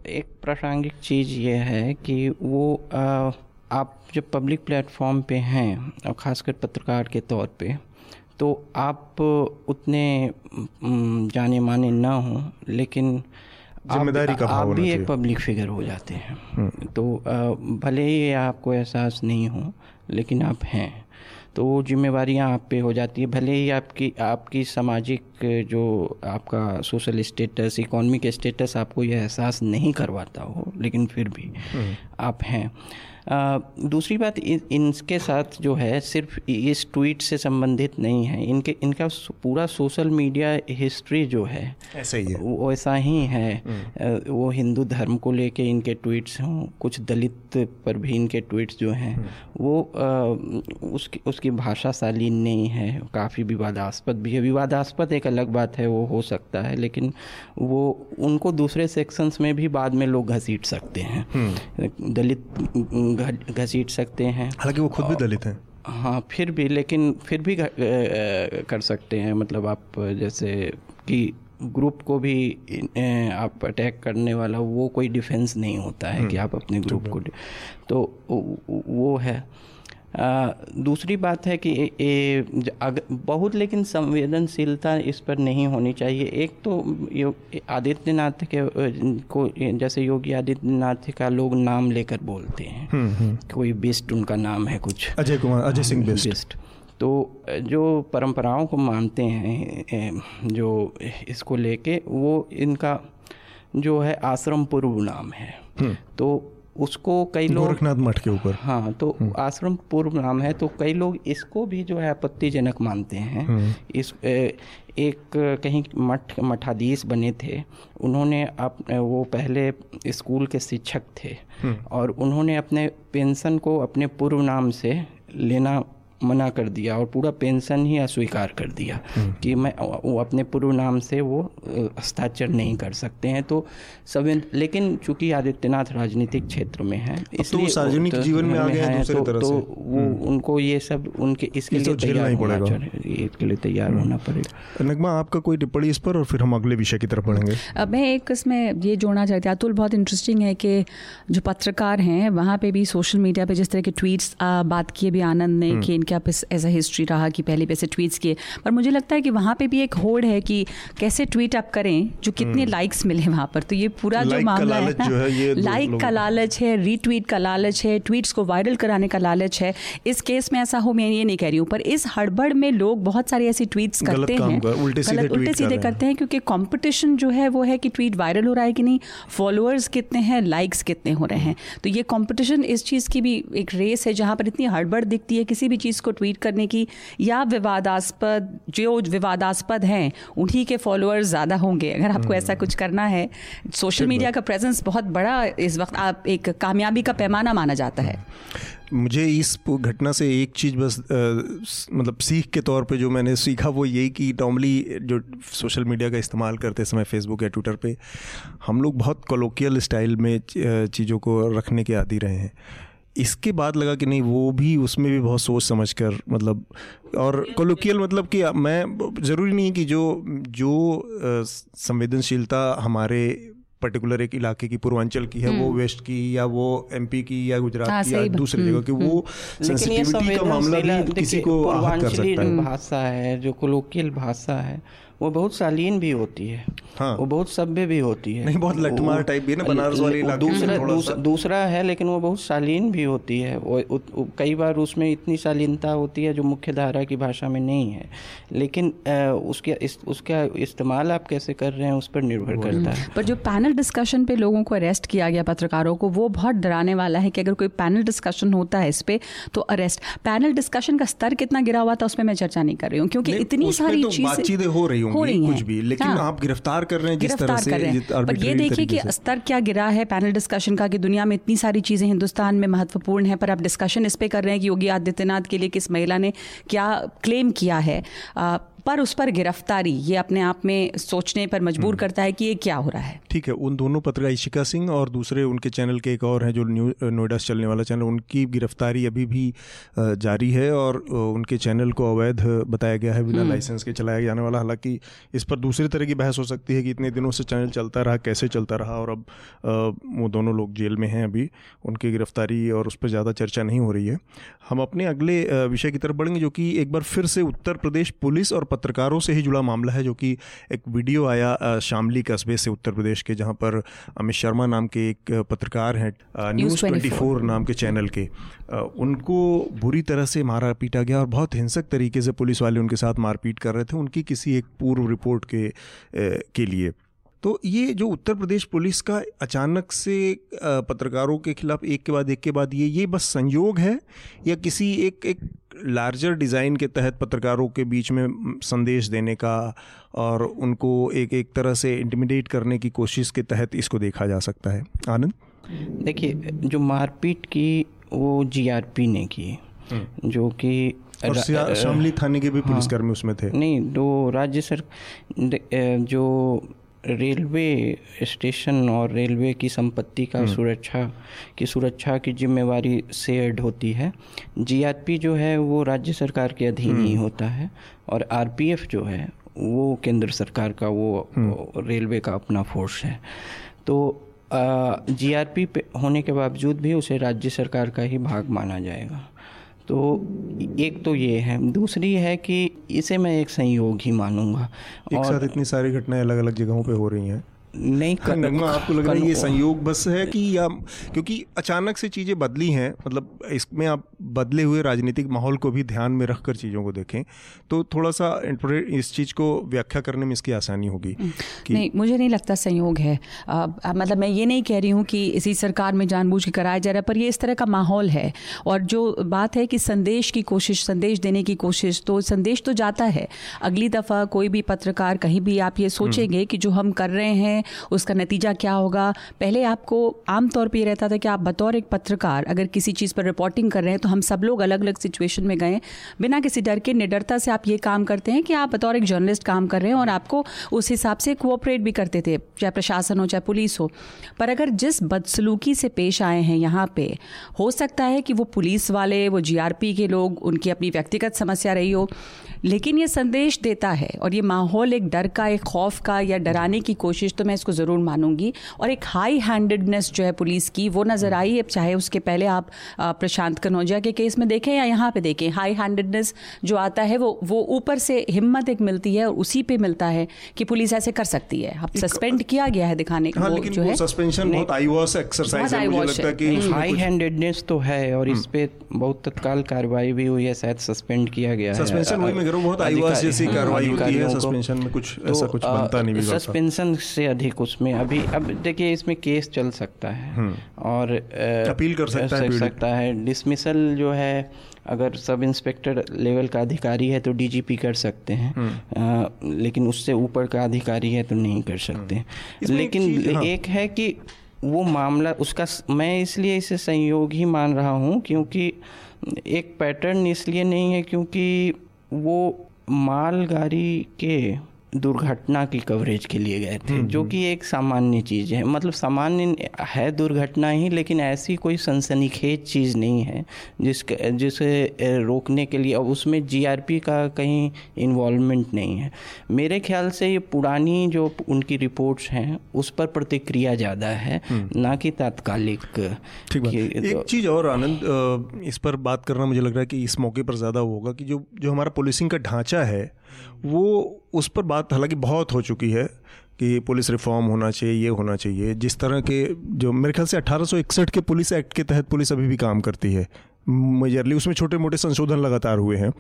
एक प्रासंगिक चीज़ ये है कि वो आ, आप जब पब्लिक प्लेटफॉर्म पे हैं और ख़ासकर पत्रकार के तौर पे तो आप उतने जाने माने ना हों लेकिन ज़िम्मेदारी का आप भी एक पब्लिक फिगर हो जाते हैं। हम्म। तो भले ही आपको एहसास नहीं हो लेकिन आप हैं। तो वो जिम्मेवारियाँ आप पे हो जाती है भले ही आपकी आपकी सामाजिक जो आपका सोशल स्टेटस इकोनॉमिक स्टेटस आपको यह एहसास नहीं करवाता हो लेकिन फिर भी हम्म। आप हैं दूसरी बात इन, इनके साथ जो है सिर्फ़ इस ट्वीट से संबंधित नहीं है इनके इनका पूरा सोशल मीडिया हिस्ट्री जो है ऐसा ही है वो ऐसा ही है हम्म। वो हिंदू धर्म को लेके इनके ट्वीट्स हों कुछ दलित पर भी इनके ट्वीट्स जो हैं हम्म। वो उसकी उसकी भाषा शालीन नहीं है काफ़ी विवादास्पद भी है विवादास्पद एक अलग बात है वो हो सकता है लेकिन वो उनको दूसरे सेक्शंस में भी बाद में लोग घसीट सकते हैं हम्म। दलित घसीट सकते हैं। हालाँकि वो खुद भी दलित हैं। हाँ फिर भी लेकिन फिर भी कर सकते हैं। मतलब आप जैसे कि ग्रुप को भी आप अटैक करने वाला वो कोई डिफेंस नहीं होता है कि हम्म। आप अपने ग्रुप को तो वो है। दूसरी बात है कि ए, अग, बहुत लेकिन संवेदनशीलता इस पर नहीं होनी चाहिए। एक तो आदित्यनाथ के को जैसे योगी आदित्यनाथ का लोग नाम लेकर बोलते हैं। हम्म, हम्म। कोई बिस्ट उनका नाम है कुछ। अजय कुमार अजय सिंह बिस्ट, बिस्ट। तो जो परंपराओं को मानते हैं जो इसको लेके वो इनका जो है आश्रम पूर्व नाम है। हम्म। तो उसको कई लोग गोरखनाथ मठ के ऊपर हाँ तो हम्म। आश्रम पूर्व नाम है तो कई लोग इसको भी जो है आपत्तिजनक मानते हैं इस ए, एक कहीं मठ मठाधीश बने थे उन्होंने अप वो पहले स्कूल के शिक्षक थे हम्म। और उन्होंने अपने पेंशन को अपने पूर्व नाम से लेना मना कर दिया और पूरा पेंशन ही अस्वीकार कर दिया हम्म। कि मैं वो अपने पूर्व नाम से वो हस्ताक्षर नहीं कर सकते हैं। तो सब लेकिन चूँकि आदित्यनाथ राजनीतिक क्षेत्र में है तो इसलिए तो सार्वजनिक तो जीवन में आ गए हैं तो, तरह तो वो हम्म। उनको ये सब उनके इसके लिए तैयार होना इसके लिए तैयार हम्म। होना पड़ेगा। नगमा आपका कोई टिप्पणी इस पर और फिर हम अगले विषय की तरफ़ बढ़ेंगे। अब मैं एक इसमें ये जोड़ना चाहती अतुल बहुत इंटरेस्टिंग है कि जो पत्रकार हैं वहाँ पे भी सोशल मीडिया पे जिस तरह के ट्वीट्स बात किए भी आनंद ने कि एज अ हिस्ट्री रहा कि पहले वैसे ट्वीट्स किए। पर मुझे लगता है कि वहाँ पे भी एक होड़ है कि कैसे ट्वीट आप करें जो कितने लाइक्स हम्म। मिले वहाँ पर। तो ये पूरा जो मामला है ना लाइक का लालच है रीट्वीट का लालच है ट्वीट्स को वायरल कराने का लालच है। इस केस में ऐसा हो मैं ये नहीं कह रही हूँ पर इस हड़बड़ में लोग बहुत सारे ऐसी ट्वीट्स करते हैं। गलत उल्टे सीधे करते हैं। क्योंकि कॉम्पिटिशन जो है वो है कि ट्वीट वायरल हो रहा है कि नहीं फॉलोअर्स कितने हैं लाइक्स कितने हो रहे हैं। तो ये कॉम्पिटिशन इस चीज़ की भी एक रेस है जहाँ पर इतनी हड़बड़ दिखती है किसी भी चीज़ को ट्वीट करने की या विवादास्पद जो विवादास्पद हैं उन्हीं के फॉलोअर्स ज़्यादा होंगे। अगर आपको ऐसा कुछ करना है सोशल मीडिया का प्रेजेंस बहुत बड़ा इस वक्त आप एक कामयाबी का पैमाना माना जाता है। मुझे इस घटना से एक चीज़ बस आ, मतलब सीख के तौर पे जो मैंने सीखा वो यही कि नॉर्मली जो सोशल मीडिया का इस्तेमाल करते समय फेसबुक या ट्विटर पे हम लोग बहुत कोलोकियल स्टाइल में चीज़ों को रखने के आदि रहे हैं। इसके बाद लगा कि नहीं वो भी उसमें भी बहुत सोच समझ कर मतलब और कोलोकियल मतलब कि मैं ज़रूरी नहीं कि जो जो संवेदनशीलता हमारे पर्टिकुलर एक इलाके की पूर्वांचल की है वो हम्म। वेस्ट की या वो एमपी की या गुजरात हाँ, की या दूसरी जगह की वो सेंसिटिविटी हम्म। का मामला भी किसी को कर सकता है भाषा है जो कोलोकियल भाषा है वो बहुत सालीन भी होती है। हाँ। वो बहुत सभ्य भी होती है। नहीं बहुत लठमार टाइप भी है ना बनारस वाली दूसरा दूसरा, दूसरा है लेकिन वो बहुत शालीन भी होती है। वो कई बार उसमें इतनी शालीनता होती है जो मुख्य धारा की भाषा में नहीं है। लेकिन आ, उसके इस, उसका इस्तेमाल आप कैसे कर रहे हैं उस पर निर्भर करता है। पर जो पैनल डिस्कशन पे लोगों को अरेस्ट किया गया पत्रकारों को वो बहुत डराने वाला है कि अगर कोई पैनल डिस्कशन होता है इस पर तो अरेस्ट पैनल डिस्कशन का स्तर कितना गिरा हुआ था उसमें मैं चर्चा नहीं कर रही हूँ क्योंकि इतनी सारी तो चीज़ें हो रही होंगी कुछ भी लेकिन हाँ। आप गिरफ़्तार कर रहे हैं जिस तरह से पर ये देखिए कि स्तर क्या गिरा है पैनल डिस्कशन का कि दुनिया में इतनी सारी चीज़ें हिंदुस्तान में महत्वपूर्ण है पर आप डिस्कशन इस पे कर रहे हैं कि योगी आदित्यनाथ के लिए किस महिला ने क्या क्लेम किया है। पर उस पर गिरफ्तारी ये अपने आप में सोचने पर मजबूर हम्म। करता है कि ये क्या हो रहा है ठीक है उन दोनों पत्रकार इशिका सिंह और दूसरे उनके चैनल के एक और हैं जो नोएडा से चलने वाला चैनल उनकी गिरफ्तारी अभी भी जारी है और उनके चैनल को अवैध बताया गया है बिना हम्म। लाइसेंस के चलाया जाने वाला हालाँकि इस पर दूसरी तरह की बहस हो सकती है कि इतने दिनों से चैनल चलता रहा कैसे चलता रहा और अब वो दोनों लोग जेल में हैं अभी उनकी गिरफ्तारी और उस पर ज़्यादा चर्चा नहीं हो रही है हम अपने अगले विषय की तरफ़ बढ़ेंगे जो कि एक बार फिर से उत्तर प्रदेश पुलिस और पत्रकारों से ही जुड़ा मामला है जो कि एक वीडियो आया शामली कस्बे से उत्तर प्रदेश के जहाँ पर अमित शर्मा नाम के एक पत्रकार हैं न्यूज़ ट्वेंटी फोर नाम के चैनल के। उनको बुरी तरह से मारा पीटा गया और बहुत हिंसक तरीके से पुलिस वाले उनके साथ मारपीट कर रहे थे उनकी किसी एक पूर्व रिपोर्ट के के लिए। तो ये जो उत्तर प्रदेश पुलिस का अचानक से पत्रकारों के खिलाफ एक के बाद एक के बाद ये ये बस संयोग है या किसी एक एक लार्जर डिज़ाइन के तहत पत्रकारों के बीच में संदेश देने का और उनको एक एक तरह से इंटिमिडेट करने की कोशिश के तहत इसको देखा जा सकता है आनंद देखिए जो मारपीट की वो जीआरपी ने की हम्म। जो कि और शामली थाने के भी हाँ। पुलिसकर्मी उसमें थे नहीं दो राज्य सर जो रेलवे स्टेशन और रेलवे की संपत्ति का हम्म। सुरक्षा की सुरक्षा की जिम्मेवारी शेयर्ड होती है जीआरपी जो है वो राज्य सरकार के अधीन ही हम्म। होता है और आरपीएफ जो है वो केंद्र सरकार का वो हम्म। रेलवे का अपना फोर्स है तो जीआरपी होने के बावजूद भी उसे राज्य सरकार का ही भाग माना जाएगा तो एक तो ये है। दूसरी है कि इसे मैं एक संयोग ही मानूँगा। एक और साथ इतनी सारी घटनाएँ अलग अलग जगहों पे हो रही हैं। नहीं कर, आपको लग रहा है ये संयोग बस है कि या क्योंकि अचानक से चीज़ें बदली हैं मतलब इसमें आप बदले हुए राजनीतिक माहौल को भी ध्यान में रखकर चीज़ों को देखें तो थोड़ा सा इस चीज़ को व्याख्या करने में इसकी आसानी होगी हम्म। कि नहीं मुझे नहीं लगता संयोग है। आ, मतलब मैं ये नहीं कह रही हूँ कि इसी सरकार में जानबूझ के कराया जा रहा है पर ये इस तरह का माहौल है। और जो बात है कि संदेश की कोशिश संदेश देने की कोशिश तो संदेश तो जाता है। अगली दफ़ा कोई भी पत्रकार कहीं भी आप ये सोचेंगे कि जो हम कर रहे हैं उसका नतीजा क्या होगा? पहले आपको आमतौर पर ये रहता था कि आप बतौर एक पत्रकार अगर किसी चीज़ पर रिपोर्टिंग कर रहे हैं तो हम सब लोग अलग अलग सिचुएशन में गए बिना किसी डर के, निडरता से आप ये काम करते हैं कि आप बतौर एक जर्नलिस्ट काम कर रहे हैं और आपको उस हिसाब से कोऑपरेट भी करते थे, चाहे प्रशासन हो, चाहे पुलिस हो। पर अगर जिस बदसलूकी से पेश आए हैं यहाँ पे, हो सकता है कि वो पुलिस वाले, वो जीआरपी के लोग, उनकी अपनी व्यक्तिगत समस्या रही हो। लेकिन ये संदेश देता है और ये माहौल एक डर का, एक खौफ का या डराने की कोशिश तो मैं इसको ज़रूर मानूँगी। और एक हाई हैंडेडनेस जो है पुलिस की वो नज़र आई। अब चाहे उसके पहले आप प्रशांत कनौजिया के केस में देखें या यहाँ पे देखें हाई हैंडेडनेस जो आता है वो वो ऊपर से हिम्मत एक मिलती है और उसी पे मिलता है कि पुलिस ऐसे कर सकती है। अब सस्पेंड किया गया है दिखाने हाँ, वो जो है। सस्पेंशन बहुत आईवॉश एक्सरसाइज है मुझे लगता है कि हाई हैंडेडनेस तो है और इस हम्म। पे बहुत तत्काल कार्रवाई भी हुई है शायद सस्पेंड किया गया है। सस्पेंशन वही मैं कह रहा हूँ बहुत आईवॉश जैसी हाँ, कार्रवाई होती है सस्पेंशन में कुछ ऐसा तो, कुछ बनता नहीं सस्पेंशन से अधिक उसमें अभी अब देखिए इसमें केस चल सकता है हम्म। और अपील कर सकता है सकता है डिसमिसल जो है अगर सब इंस्पेक्टर लेवल का अधिकारी है तो डीजीपी कर सकते हैं आ, हम्म। लेकिन उससे ऊपर का अधिकारी है तो नहीं कर सकते हम्म। लेकिन हाँ। एक है कि वो मामला उसका मैं इसलिए इसे संयोग ही मान रहा हूँ क्योंकि एक पैटर्न इसलिए नहीं है क्योंकि वो मालगाड़ी के दुर्घटना की कवरेज के लिए गए थे हम्म, जो हम्म। कि एक सामान्य चीज़ है मतलब सामान्य है दुर्घटना ही लेकिन ऐसी कोई सनसनीखेज चीज़ नहीं है जिसके जिसे रोकने के लिए अब उसमें जीआरपी का कहीं इन्वॉल्वमेंट नहीं है मेरे ख्याल से ये पुरानी जो उनकी रिपोर्ट्स हैं उस पर प्रतिक्रिया ज़्यादा है हम्म। ना कि तात्कालिक ठीक एक चीज़ और आनंद इस पर बात करना मुझे लग रहा है कि इस मौके पर ज़्यादा होगा कि जो जो हमारा पुलिसिंग का ढांचा है वो उस पर बात हालाँकि बहुत हो चुकी है कि पुलिस रिफॉर्म होना चाहिए ये होना चाहिए। जिस तरह के जो मेरे ख्याल से अठारह सौ इकसठ के पुलिस एक्ट के तहत पुलिस अभी भी काम करती है मेजरली उसमें छोटे मोटे संशोधन लगातार हुए हैं।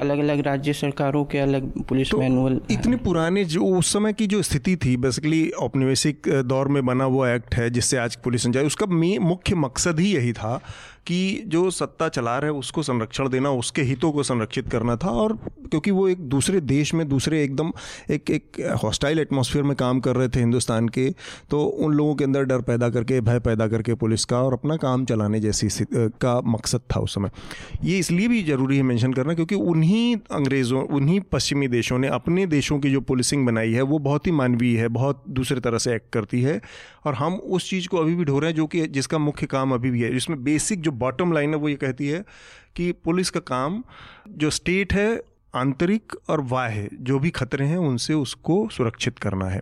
अलग अलग राज्य सरकारों के अलग पुलिस तो मैनुअल इतने पुराने जो उस समय की जो स्थिति थी बेसिकली औपनिवेशिक दौर में बना वो एक्ट है जिससे आज पुलिस उसका मुख्य मकसद ही यही था कि जो सत्ता चला रहा है, उसको संरक्षण देना, उसके हितों को संरक्षित करना था और क्योंकि वो एक दूसरे देश में, दूसरे एकदम एक एक हॉस्टाइल एटमॉस्फेयर में काम कर रहे थे हिंदुस्तान के तो उन लोगों के अंदर डर पैदा करके, भय पैदा करके पुलिस का और अपना काम चलाने जैसी का मकसद था उस समय। ये इसलिए भी ज़रूरी है मेंशन करना क्योंकि उन्हीं अंग्रेज़ों, उन्हीं पश्चिमी देशों ने अपने देशों की जो पुलिसिंग बनाई है, वो बहुत ही मानवीय है, बहुत दूसरे तरह से एक्ट करती है और हम उस चीज़ को अभी भी ढो रहे हैं जो कि जिसका मुख्य काम अभी भी है, जिसमें बेसिक जो बॉटम लाइन है, वो ये कहती है कि पुलिस का काम जो स्टेट है, आंतरिक और वाह जो भी खतरे हैं, उनसे उसको सुरक्षित करना है।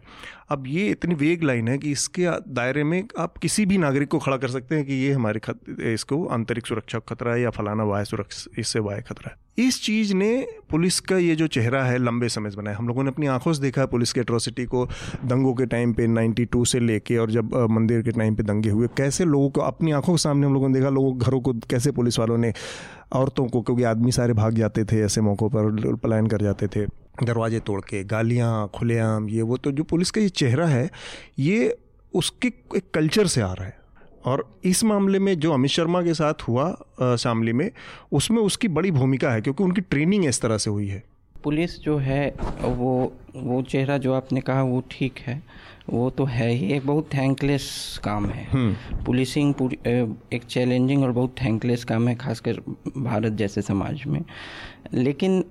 अब ये इतनी वेग लाइन है कि इसके दायरे में आप किसी भी नागरिक को खड़ा कर सकते हैं कि ये हमारे खत, इसको आंतरिक सुरक्षा खतरा है या फलाना वाह सुरक्षा, इससे वाह खतरा है। इस चीज़ ने पुलिस का ये जो चेहरा है, लंबे समय से बनाया। हम लोगों ने अपनी आँखों से देखा है पुलिस की एट्रोसिटी को, दंगों के टाइम पे 92 से लेके और जब मंदिर के टाइम पे दंगे हुए। कैसे लोगों को, अपनी आँखों के सामने हम लोगों ने देखा, लोगों, घरों को, कैसे पुलिस वालों ने, औरतों को, क्योंकि आदमी सारे भाग जाते थे ऐसे मौक़ों पर, पलायन कर जाते थे। दरवाजे तोड़ के, गालियाँ, खुलेआम, ये वो तो जो पुलिस का ये चेहरा है, ये उसके एक कल्चर से आ रहा है। और इस मामले में जो अमित शर्मा के साथ हुआ शामली में उसमें उसकी बड़ी भूमिका है क्योंकि उनकी ट्रेनिंग इस तरह से हुई है। पुलिस जो है वो वो चेहरा जो आपने कहा वो ठीक है। वो तो है ही एक बहुत थैंकलेस काम है। हम्म। पुलिसिंग एक चैलेंजिंग और बहुत थैंकलेस काम है खासकर भारत जैसे समाज में। लेकिन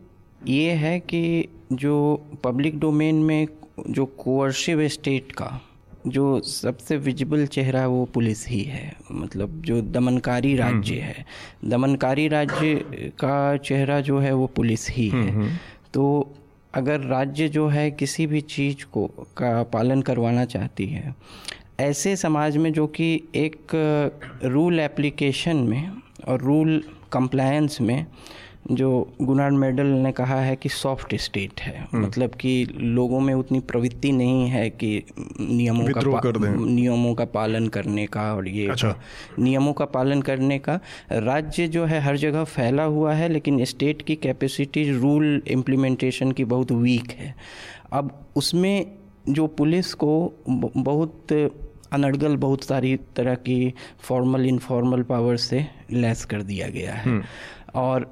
ये है कि जो पब्लिक डोमेन में जो कोअर्सिव स्टेट का जो सबसे विजिबल चेहरा वो पुलिस ही है मतलब जो दमनकारी हम्म। राज्य है दमनकारी राज्य का चेहरा जो है वो पुलिस ही है हम्म, हम्म। तो अगर राज्य जो है किसी भी चीज़ को का पालन करवाना चाहती है ऐसे समाज में जो कि एक रूल एप्लीकेशन में और रूल कंप्लायंस में जो गुनार मेडल ने कहा है कि सॉफ्ट स्टेट है हम्म। मतलब कि लोगों में उतनी प्रवृत्ति नहीं है कि नियमों का कर नियमों का पालन करने का और ये अच्छा। नियमों का पालन करने का राज्य जो है हर जगह फैला हुआ है लेकिन स्टेट की कैपेसिटी रूल इम्प्लीमेंटेशन की बहुत वीक है अब उसमें जो पुलिस को बहुत अनर्गल बहुत सारी तरह की फॉर्मल इनफॉर्मल पावर से लेस कर दिया गया है हम्म। और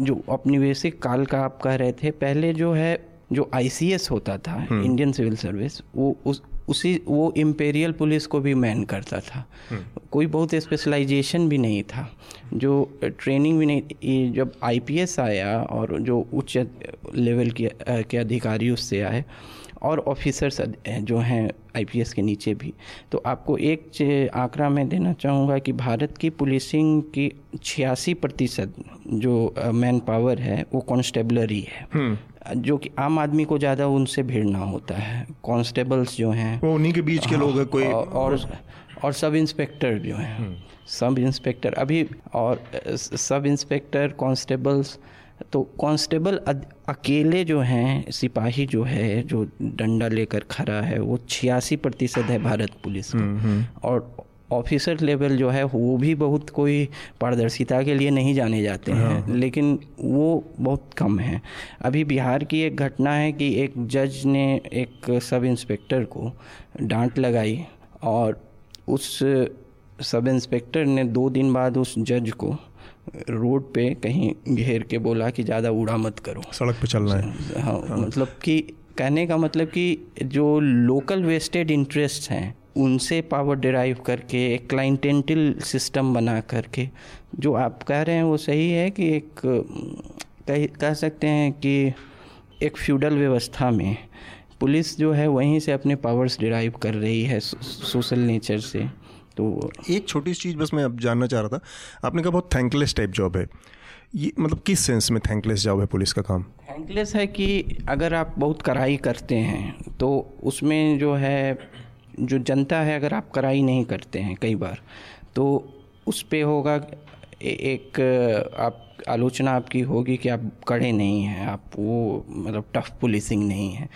जो औपनिवेशिक काल का आप कह रहे थे पहले जो है जो आईसीएस होता था इंडियन सिविल सर्विस वो उस उसी वो इम्पेरियल पुलिस को भी मैन करता था। हम्म। कोई बहुत स्पेशलाइजेशन भी नहीं था। जो ट्रेनिंग भी नहीं जब आईपीएस आया और जो उच्च लेवल के, के अधिकारी उससे आए और ऑफिसर्स जो हैं आईपीएस के नीचे भी तो आपको एक आंकड़ा मैं देना चाहूँगा कि भारत की पुलिसिंग की छियासी प्रतिशत जो मैन पावर है वो कॉन्स्टेबलरी है हम्म। जो कि आम आदमी को ज़्यादा उनसे भिड़ना होता है कांस्टेबल्स जो हैं वो उन्हीं के बीच के लोग हैं कोई और और सब इंस्पेक्टर जो हैं हम्म। सब इंस्पेक्टर अभी और सब इंस्पेक्टर कांस्टेबल्स तो कांस्टेबल अकेले जो हैं सिपाही जो है जो डंडा लेकर खड़ा है वो छियासी प्रतिशत है भारत पुलिस का हम्म, हम्म। और ऑफिसर लेवल जो है वो भी बहुत कोई पारदर्शिता के लिए नहीं जाने जाते हैं हाँ। लेकिन वो बहुत कम है अभी बिहार की एक घटना है कि एक जज ने एक सब इंस्पेक्टर को डांट लगाई और उस सब इंस्पेक्टर ने दो दिन बाद उस जज को रोड पे कहीं घेर के बोला कि ज़्यादा उड़ा मत करो। सड़क पे चलना है। हाँ, हाँ। मतलब कि कहने का मतलब कि जो लोकल वेस्टेड इंटरेस्ट हैं उनसे पावर डिराइव करके एक क्लाइंटेंटल सिस्टम बना करके जो आप कह रहे हैं वो सही है कि एक कह कह सकते हैं कि एक फ्यूडल व्यवस्था में पुलिस जो है वहीं से अपने पावर्स डिराइव कर रही है सोशल नेचर से। तो एक छोटी सी चीज़ बस मैं अब जानना चाह रहा था। आपने कहा बहुत थैंकलेस टाइप जॉब है। ये मतलब किस सेंस में थैंकलेस जॉब है पुलिस का काम? थैंकलेस है कि अगर आप बहुत कड़ाई करते हैं तो उसमें जो है जो जनता है अगर आप कड़ाई नहीं करते हैं कई बार तो उस पर होगा एक आप आलोचना आपकी होगी कि आप कड़े नहीं हैं आप वो मतलब टफ पुलिसिंग नहीं है।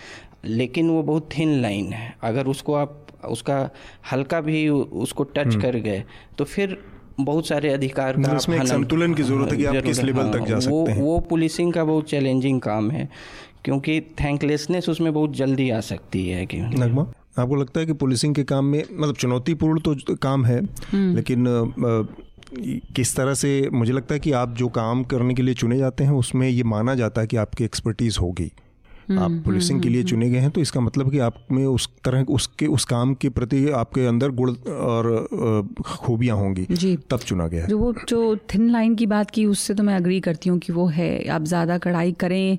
लेकिन वो बहुत थिन लाइन है। अगर उसको आप उसका हल्का भी उसको टच हम्म। कर गए तो फिर बहुत सारे अधिकार का उसमें एक संतुलन की ज़रूरत है कि आप किस लेवल तक जा सकते वो, हैं वो पुलिसिंग का बहुत चैलेंजिंग काम है क्योंकि थैंकलेसनेस उसमें बहुत जल्दी आ सकती है कि नगमा आपको लगता है कि पुलिसिंग के काम में मतलब चुनौतीपूर्ण तो काम है हम्म। लेकिन किस तरह से मुझे लगता है कि आप जो काम करने के लिए चुने जाते हैं उसमें ये माना जाता है कि आपकी एक्सपर्टीज़ होगी आप पुलिसिंग के लिए चुने गए हैं तो इसका मतलब कि आप में उस तरह उसके उस काम के प्रति आपके अंदर गुण और खूबियाँ होंगी जी। तब चुना गया जो वो जो थिन लाइन की बात की उससे तो मैं अग्री करती हूँ कि वो है। आप ज़्यादा कढ़ाई करें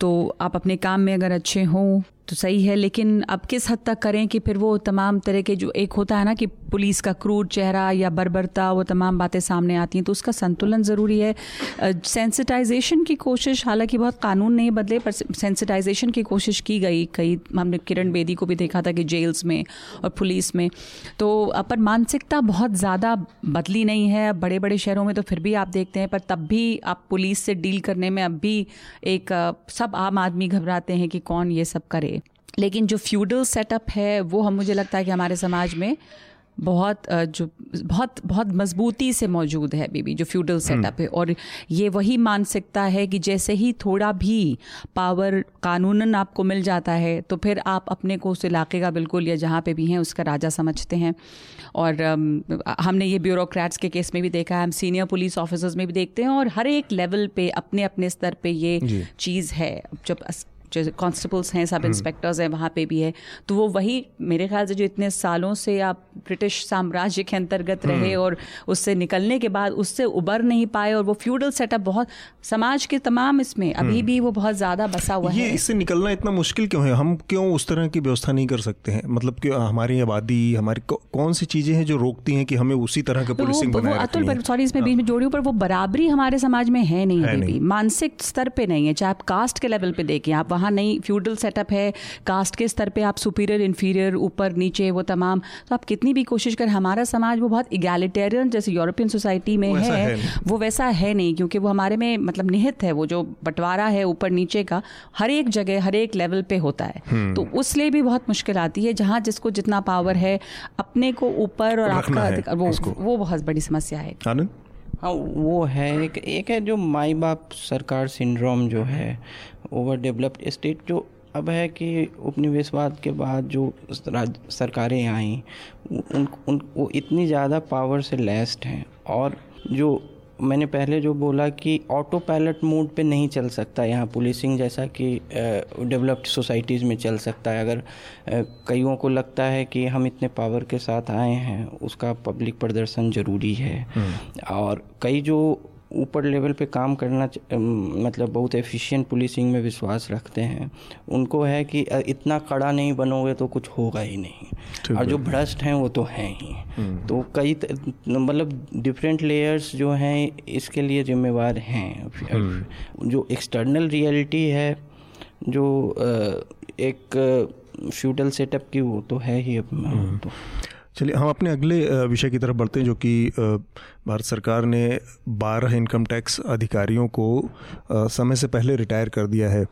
तो आप अपने काम में अगर अच्छे हों तो सही है लेकिन अब किस हद तक करें कि फिर वो तमाम तरह के जो एक होता है ना कि पुलिस का क्रूर चेहरा या बर्बरता वो तमाम बातें सामने आती हैं तो उसका संतुलन ज़रूरी है। सेंसिटाइजेशन की कोशिश हालाँकि बहुत कानून नहीं बदले पर सेंसिटाइजेशन की कोशिश की गई। कई हमने किरण बेदी को भी देखा था कि जेल्स में और पुलिस में। तो पर मानसिकता बहुत ज़्यादा बदली नहीं है। बड़े बड़े शहरों में तो फिर भी आप देखते हैं पर तब भी आप पुलिस से डील करने में अब भी एक अ, सब आम आदमी घबराते हैं कि कौन ये सब करे। लेकिन जो फ्यूडल सेटअप है, वो हम, मुझे लगता है कि हमारे समाज में बहुत जो बहुत बहुत मजबूती से मौजूद है अभी भी जो फ्यूडल सेटअप है। और ये वही मानसिकता है कि जैसे ही थोड़ा भी पावर कानूनन आपको मिल जाता है तो फिर आप अपने को उस इलाके का बिल्कुल या जहाँ पे भी हैं उसका राजा समझते हैं। और हमने ये ब्यूरोक्रेट्स के केस में भी देखा है हम सीनियर पुलिस ऑफिसर्स में भी देखते हैं और हर एक लेवल पे अपने अपने स्तर पे ये चीज़ है। जब जैसे कॉन्स्टेबल्स हैं सब इंस्पेक्टर्स हैं वहाँ पे भी है। तो वो वही मेरे ख्याल से जो इतने सालों से आप ब्रिटिश साम्राज्य के अंतर्गत रहे और उससे निकलने के बाद उससे उबर नहीं पाए और वो फ्यूडल सेटअप बहुत समाज के तमाम इसमें अभी भी वो बहुत ज़्यादा बसा हुआ ये है। इससे निकलना इतना मुश्किल क्यों है? हम क्यों उस तरह की व्यवस्था नहीं कर सकते हैं? मतलब कि हमारी आबादी हमारी कौन सी चीज़ें हैं जो रोकती हैं कि हमें उसी तरह का पुलिसिंग बनाए अतुल पर है? सॉरी इसमें बीच में जोड़ी हूँ पर वो बराबरी हमारे समाज में है नहीं है अभी भी। मानसिक स्तर पे नहीं है चाहे आप कास्ट के लेवल पे देखें आप वहाँ नहीं फ्यूडल सेटअप है। कास्ट के स्तर पे आप सुपीरियर इन्फीरियर ऊपर नीचे वो तमाम। तो आप कितनी भी कोशिश करें हमारा समाज वो बहुत इगैलिटेरियन जैसे यूरोपियन सोसाइटी में है। है वो वैसा है नहीं क्योंकि वो हमारे में मतलब निहित है वो जो बंटवारा है ऊपर नीचे का हर एक जगह हर एक लेवल पे होता है। तो उसलिए भी बहुत मुश्किल आती है जहाँ जिसको जितना पावर है अपने को ऊपर और आपका अधिकार- वो वो बहुत बड़ी समस्या है। आनंद? हाँ वो है। एक एक है जो माई बाप सरकार सिंड्रोम जो है ओवर डेवलप्ड स्टेट जो अब है कि उपनिवेशवाद के बाद जो राज सरकारें आई उन उन वो इतनी ज़्यादा पावर से लेस्ड हैं और जो मैंने पहले जो बोला कि ऑटो पायलट मोड पे नहीं चल सकता यहाँ पुलिसिंग जैसा कि डेवलप्ड सोसाइटीज़ में चल सकता है। अगर कईयों को लगता है कि हम इतने पावर के साथ आए हैं उसका पब्लिक प्रदर्शन ज़रूरी है। और कई जो ऊपर लेवल पे काम करना मतलब बहुत एफिशिएंट पुलिसिंग में विश्वास रखते हैं। उनको है कि इतना कड़ा नहीं बनोगे तो कुछ होगा ही नहीं। और जो भ्रष्ट हैं वो तो हैं ही। तो कई मतलब डिफरेंट लेयर्स जो हैं इसके लिए जिम्मेवार हैं। जो एक्सटर्नल रियलिटी है जो एक फ्यूडल सेटअप की वो तो है ही अब तो। चलिए, हम अपने अगले विषय की तरफ़ बढ़ते हैं जो कि भारत सरकार ने 12 इनकम टैक्स अधिकारियों को समय से पहले रिटायर कर दिया है।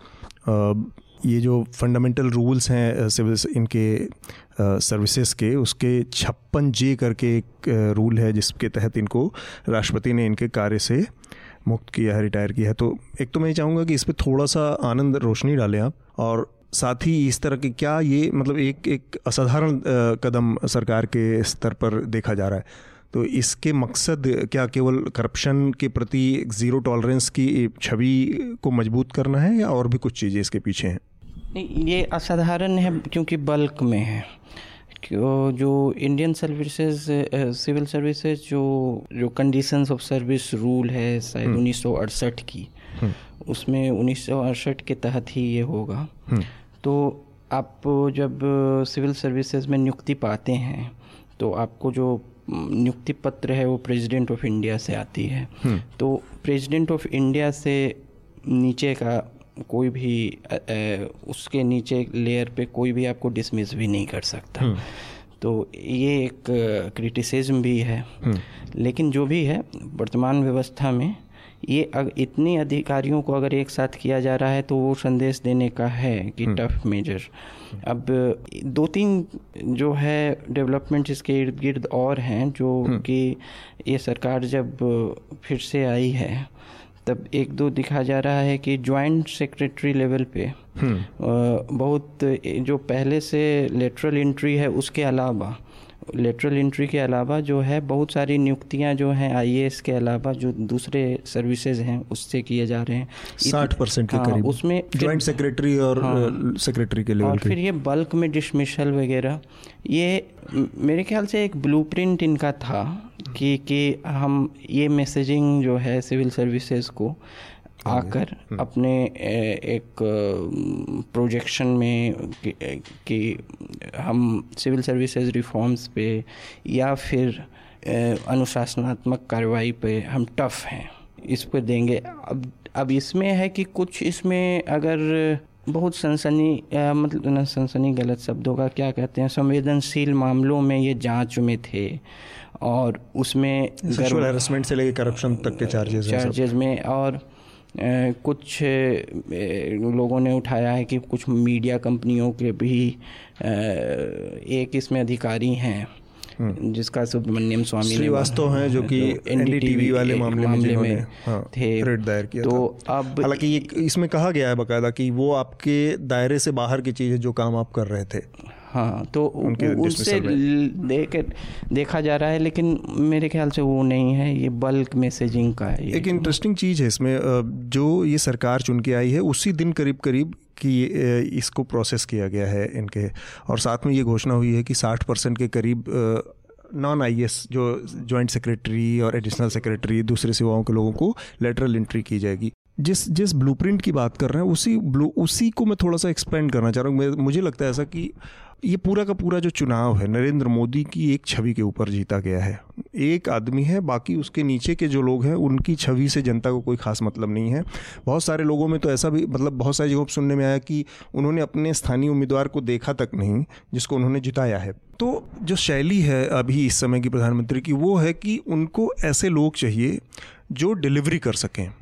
ये जो फंडामेंटल रूल्स हैं सिविल, इनके सर्विसेज़ के, उसके छप्पन जे करके एक रूल है जिसके तहत इनको राष्ट्रपति ने इनके कार्य से मुक्त किया है, रिटायर किया है। तो एक तो मैं ये चाहूँगा कि इस पर थोड़ा सा आनंद रोशनी डालें आप और साथ ही इस तरह के क्या ये मतलब एक एक असाधारण कदम सरकार के स्तर पर देखा जा रहा है। तो इसके मकसद क्या केवल करप्शन के प्रति ज़ीरो टॉलरेंस की छवि को मज़बूत करना है या और भी कुछ चीज़ें इसके पीछे हैं? नहीं ये असाधारण है क्योंकि बल्क में है। जो इंडियन सर्विसेज़ सिविल सर्विसेज़ जो जो कंडीशंस ऑफ़ सर्विस रूल है शायद उन्नीस सौ अड़सठ की उसमें उन्नीस सौ अड़सठ के तहत ही ये होगा। तो आप जब सिविल सर्विसेज़ में नियुक्ति पाते हैं तो आपको जो नियुक्ति पत्र है वो प्रेसिडेंट ऑफ़ इंडिया से आती है। तो प्रेसिडेंट ऑफ़ इंडिया से नीचे का कोई भी अ, उसके नीचे लेयर पे कोई भी आपको डिसमिस भी नहीं कर सकता। तो ये एक क्रिटिसिज्म भी है। लेकिन जो भी है वर्तमान व्यवस्था में ये अग, इतने अधिकारियों को अगर एक साथ किया जा रहा है तो वो संदेश देने का है कि टफ मेजर। अब दो तीन जो है डेवलपमेंट इसके इर्द गिर्द और हैं जो कि ये सरकार जब फिर से आई है तब एक दो दिखा जा रहा है कि जॉइंट सेक्रेटरी लेवल पे बहुत जो पहले से लेटरल एंट्री है उसके अलावा लेटरल इंट्री के अलावा जो है बहुत सारी नियुक्तियाँ जो हैं आईएएस के अलावा जो दूसरे सर्विसेज़ हैं उससे किए जा रहे हैं। साठ परसेंट के हाँ, करीब। उसमें ज्वाइंट सेक्रेटरी और सेक्रेटरी के लेवल और फिर ये बल्क में डिसमिशल वगैरह ये मेरे ख्याल से एक ब्लूप्रिंट इनका था कि कि हम ये मैसेजिंग जो है सिविल सर्विसेज़ को आकर अपने एक प्रोजेक्शन में कि, हम सिविल सर्विसेज़ रिफॉर्म्स पे या फिर अनुशासनात्मक कार्रवाई पे हम टफ हैं। इस पे देंगे। अब अब इसमें है कि कुछ इसमें अगर बहुत सनसनी मतलब न सनसनी गलत शब्दों का क्या कहते हैं संवेदनशील मामलों में ये जाँच में थे और उसमें से लेके करप्शन तक के चार्जेस चार्जेस में और कुछ लोगों ने उठाया है कि कुछ मीडिया कंपनियों के भी एक इसमें अधिकारी हैं जिसका सुब्रमण्यम स्वामी श्रीवास्तव हैं जो कि तो एनडीटीवी वाले के मामले में जिन्होंने हाँ, थे। दायर किया तो था। अब हालाँकि ये इसमें कहा गया है बकायदा कि वो आपके दायरे से बाहर की चीज़ है जो काम आप कर रहे थे। हाँ तो उनके उससे देख देखा जा रहा है लेकिन मेरे ख्याल से वो नहीं है ये बल्क मैसेजिंग का है एक इंटरेस्टिंग चीज़ है इसमें जो ये सरकार चुन के आई है उसी दिन करीब करीब कि इसको प्रोसेस किया गया है इनके। और साथ में ये घोषणा हुई है कि 60 परसेंट के करीब नॉन आई जो जॉइंट सेक्रेटरी और एडिशनल सेक्रेटरी दूसरे सेवाओं के लोगों को लेटरल एंट्री की जाएगी। जिस जिस ब्लूप्रिंट की बात कर रहे हैं उसी ब्लू उसी को मैं थोड़ा सा एक्सपेंड करना चाह रहा हूँ। मुझे लगता है ऐसा कि ये पूरा का पूरा जो चुनाव है, नरेंद्र मोदी की एक छवि के ऊपर जीता गया है। एक आदमी है, बाकी उसके नीचे के जो लोग हैं, उनकी छवि से जनता को कोई खास मतलब नहीं है। बहुत सारे लोगों में तो ऐसा भी मतलब बहुत सारी जगहों पर सुनने में आया कि उन्होंने अपने स्थानीय उम्मीदवार को देखा तक नहीं, जिसको उन्होंने जिताया है। तो जो शैली है अभी इस समय की प्रधानमंत्री की, वो है कि उनको ऐसे लोग चाहिए जो डिलीवरी कर सकें।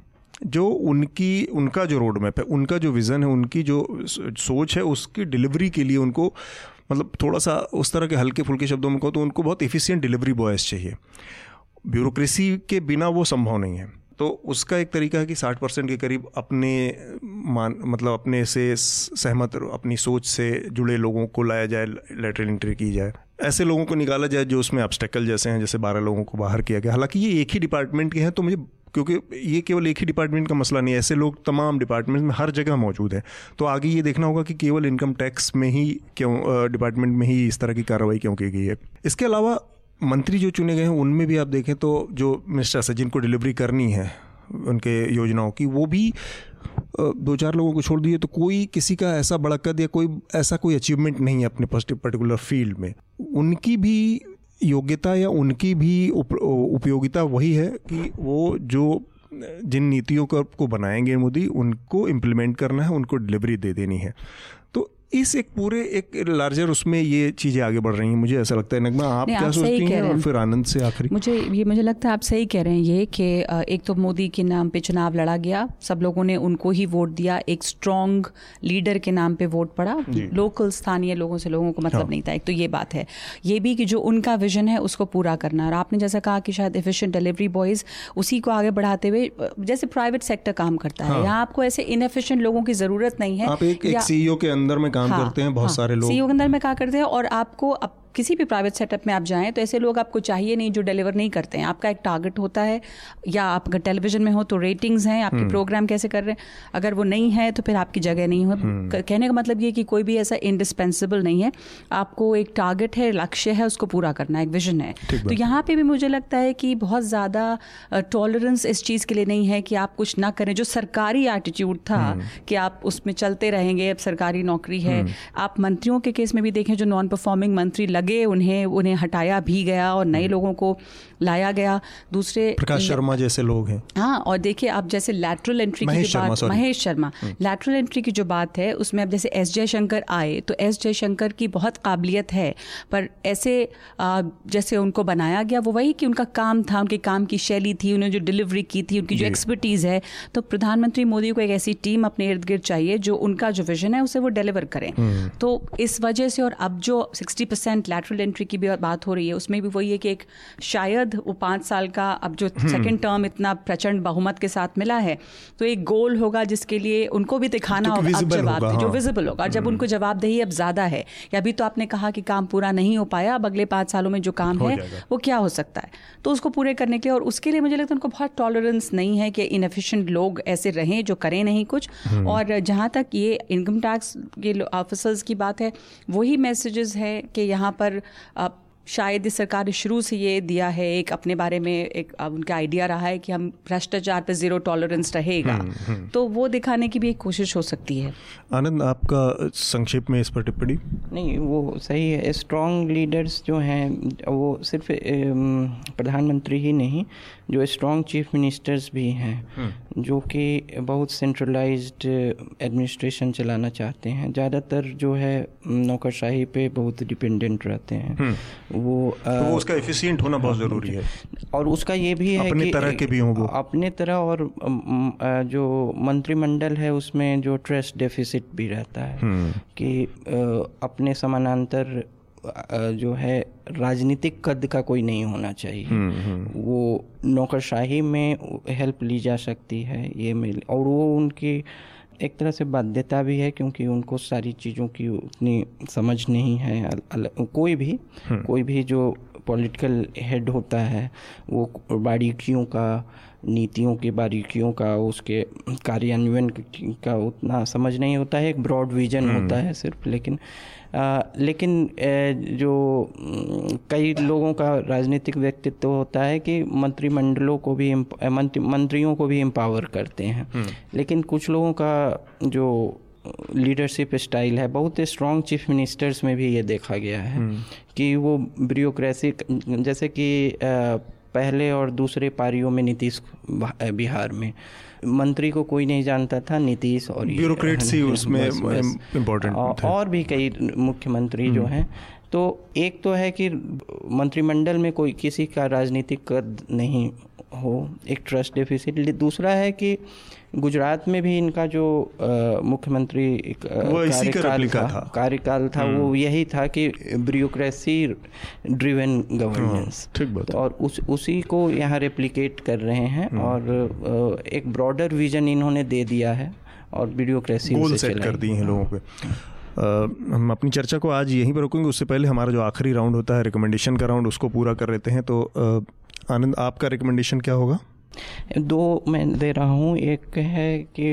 जो उनकी, उनका जो रोड मैप है, उनका जो विज़न है, उनकी जो सोच है, उसकी डिलीवरी के लिए उनको मतलब थोड़ा सा उस तरह के हल्के फुल्के शब्दों में कहो तो उनको बहुत इफ़िशियंट डिलीवरी बॉयज़ चाहिए। ब्यूरोक्रेसी के बिना वो संभव नहीं है। तो उसका एक तरीका है कि 60 परसेंट के करीब अपने मान मतलब अपने से सहमत, अपनी सोच से जुड़े लोगों को लाया जाए लेटरल एंट्री की जाए। ऐसे लोगों को निकाला जाए जो उसमें ऑब्स्टेकल जैसे हैं, जैसे बारह लोगों को बाहर किया गया। हालाँकि ये एक ही डिपार्टमेंट के हैं तो मुझे क्योंकि ये केवल एक ही डिपार्टमेंट का मसला नहीं है, ऐसे लोग तमाम डिपार्टमेंट में हर जगह मौजूद हैं। तो आगे ये देखना होगा कि केवल इनकम टैक्स में ही क्यों डिपार्टमेंट में ही इस तरह की कार्रवाई क्यों की गई है। इसके अलावा मंत्री जो चुने गए हैं, उनमें भी आप देखें तो जो मिनिस्टर से जिनको डिलीवरी करनी है, उनके योजनाओं की, वो भी दो चार लोगों को छोड़ दिए। तो कोई किसी का ऐसा बड़ा कद या कोई, ऐसा कोई अचीवमेंट नहीं है अपने पर्टिकुलर फ़ील्ड में। उनकी भी योग्यता या उनकी भी उप, उपयोगिता वही है कि वो जो जिन नीतियों को को बनाएँगे मोदी उनको इम्प्लीमेंट करना है उनको डिलीवरी दे देनी है। इस एक पूरे एक लार्जर उसमें ये चीज़ें आगे बढ़ रही हैं मुझे ऐसा लगता है। नगमा आप क्या आप सोचती हैं और। फिर आनंद से आखिरी? मुझे ये मुझे लगता है आप सही कह रहे हैं ये कि एक तो मोदी के नाम पे चुनाव लड़ा गया सब लोगों ने उनको ही वोट दिया एक स्ट्रॉन्ग लीडर के नाम पे वोट पड़ा। लोकल स्थानीय लोगों से लोगों को मतलब हाँ। नहीं था एक तो ये बात है। ये भी कि जो उनका विजन है उसको पूरा करना। और आपने जैसा कहा कि शायद एफिशिएंट डिलीवरी बॉयज़ उसी को आगे बढ़ाते हुए जैसे प्राइवेट सेक्टर काम करता है। हाँ। यहाँ आपको ऐसे इनएफिशिएंट लोगों की ज़रूरत नहीं है आप एक सीईओ के अंदर में काम करते हैं बहुत सारे लोग। सीईओ के अंदर में क्या करते हैं और आपको अब किसी भी प्राइवेट सेटअप में आप जाएँ तो ऐसे लोग आपको चाहिए नहीं जो डिलीवर नहीं करते हैं। आपका एक टारगेट होता है या आप अगर टेलीविज़न में हो तो रेटिंग्स हैं आपके प्रोग्राम कैसे कर रहे हैं। अगर वो नहीं है तो फिर आपकी जगह नहीं हो। कहने का मतलब ये कि कोई भी ऐसा इंडिस्पेंसिबल नहीं है। आपको एक टारगेट है लक्ष्य है उसको पूरा करना एक विजन है। तो यहाँ पर भी मुझे लगता है कि बहुत ज़्यादा टॉलरेंस इस चीज़ के लिए नहीं है कि आप कुछ ना करें। जो सरकारी एटीट्यूड था कि आप उसमें चलते रहेंगे अब सरकारी नौकरी है। आप मंत्रियों के केस में भी देखें जो नॉन परफॉर्मिंग मंत्री लगे उन्हें उन्हें हटाया भी गया और नए लोगों को लाया गया। दूसरे प्रकाश शर्मा जैसे लोग हैं। हाँ और देखिए आप जैसे लैटरल एंट्री की जो बात महेश शर्मा। लैटरल एंट्री की जो बात है उसमें अब जैसे एस जयशंकर आए तो एस जयशंकर की बहुत काबिलियत है पर ऐसे जैसे उनको बनाया गया वो वही कि उनका काम था उनके काम की शैली थी उन्होंने जो डिलीवरी की थी उनकी जो एक्सपर्टीज़ है तो प्रधानमंत्री मोदी को एक ऐसी टीम अपने इर्द गिर्द चाहिए जो उनका जो विजन है उसे वो डिलीवर करें। तो इस वजह से और अब जो सिक्सटी परसेंट लैटरल एंट्री की भी बात हो रही है उसमें भी वही है कि एक शायद वो पाँच साल का अब जो सेकेंड टर्म इतना प्रचंड बहुमत के साथ मिला है तो एक गोल होगा जिसके लिए उनको भी दिखाना होगा अब जवाब जो विजिबल होगा। और जब उनको जवाबदेही अब ज़्यादा है या अभी तो आपने कहा कि काम पूरा नहीं हो पाया अब अगले पाँच सालों में जो काम है वो क्या हो सकता है? तो उसको पूरे करने के लिए और उसके लिए मुझे लगता है उनको बहुत टॉलरेंस नहीं है कि इनफिशेंट लोग ऐसे रहें जो करें नहीं कुछ। हम्म। और जहाँ तक ये इनकम टैक्स के ऑफिसर्स की बात है वही मैसेजेस है कि यहाँ पर शायद इस सरकार ने शुरू से ये दिया है एक अपने बारे में एक उनका आइडिया रहा है कि हम भ्रष्टाचार पर ज़ीरो टॉलरेंस रहेगा। हम्म, हम्म। तो वो दिखाने की भी एक कोशिश हो सकती है। आनंद आपका संक्षेप में इस पर टिप्पणी? नहीं वो सही है। स्ट्रॉन्ग लीडर्स जो हैं वो सिर्फ़ प्रधानमंत्री ही नहीं जो स्ट्रॉन्ग चीफ मिनिस्टर्स भी हैं हम्म। जो कि बहुत सेंट्रलाइज्ड एडमिनिस्ट्रेशन चलाना चाहते हैं। ज़्यादातर जो है नौकरशाही पे बहुत डिपेंडेंट रहते हैं। वो, आ, तो वो उसका एफिशिएंट होना बहुत ज़रूरी है। और उसका ये भी है अपने तरह के भी हों वो। अपने तरह और जो मंत्रिमंडल है उसमें जो ट्रस्ट डेफिसिट भी रहता है हम्म। कि अपने समानांतर जो है राजनीतिक कद का कोई नहीं होना चाहिए। हम्म, हम्म। वो नौकरशाही में हेल्प ली जा सकती है ये मिल और वो उनकी एक तरह से बाध्यता भी है क्योंकि उनको सारी चीज़ों की उतनी समझ नहीं है। अल, अल, कोई भी हम्म। कोई भी जो पॉलिटिकल हेड होता है वो बारीकियों का नीतियों की बारीकियों का उसके कार्यान्वयन का उतना समझ नहीं होता है। एक ब्रॉड विजन होता है सिर्फ़ लेकिन लेकिन जो कई लोगों का राजनीतिक व्यक्तित्व होता है कि मंत्रिमंडलों को भी मंत्री मंत्रियों को भी एम्पावर करते हैं हम्म। लेकिन कुछ लोगों का जो लीडरशिप स्टाइल है बहुत स्ट्रॉन्ग चीफ मिनिस्टर्स में भी ये देखा गया है हम्म। कि वो ब्यूरोक्रेसी जैसे कि पहले और दूसरे पारियों में नीतीश बिहार में। मंत्री को कोई नहीं जानता था नीतीश और ब्यूरोक्रेसी उसमें इम्पोर्टेंट और भी कई मुख्यमंत्री जो हम्म। हैं। तो एक तो है कि मंत्रिमंडल में कोई किसी का राजनीतिक कद नहीं हो एक ट्रस्ट डेफिसिट दूसरा है कि गुजरात में भी इनका जो मुख्यमंत्री कार्यकाल था, था। कार्यकाल था वो हम्म। यही था कि ब्यूरोक्रेसी ड्रिवन गवर्नेंस और उस उसी को यहाँ रेप्लिकेट कर रहे हैं हम्म। और एक ब्रॉडर विजन इन्होंने दे दिया है और ब्यूरोक्रेसी गोल सेट कर दी हैं लोगों पे। Uh, हम अपनी चर्चा को आज यहीं पर रोकेंगे। उससे पहले हमारा जो आखिरी राउंड होता है रिकमेंडेशन का राउंड उसको पूरा कर लेते हैं। तो uh, आनंद आपका रिकमेंडेशन क्या होगा? दो मैं दे रहा हूँ। एक है कि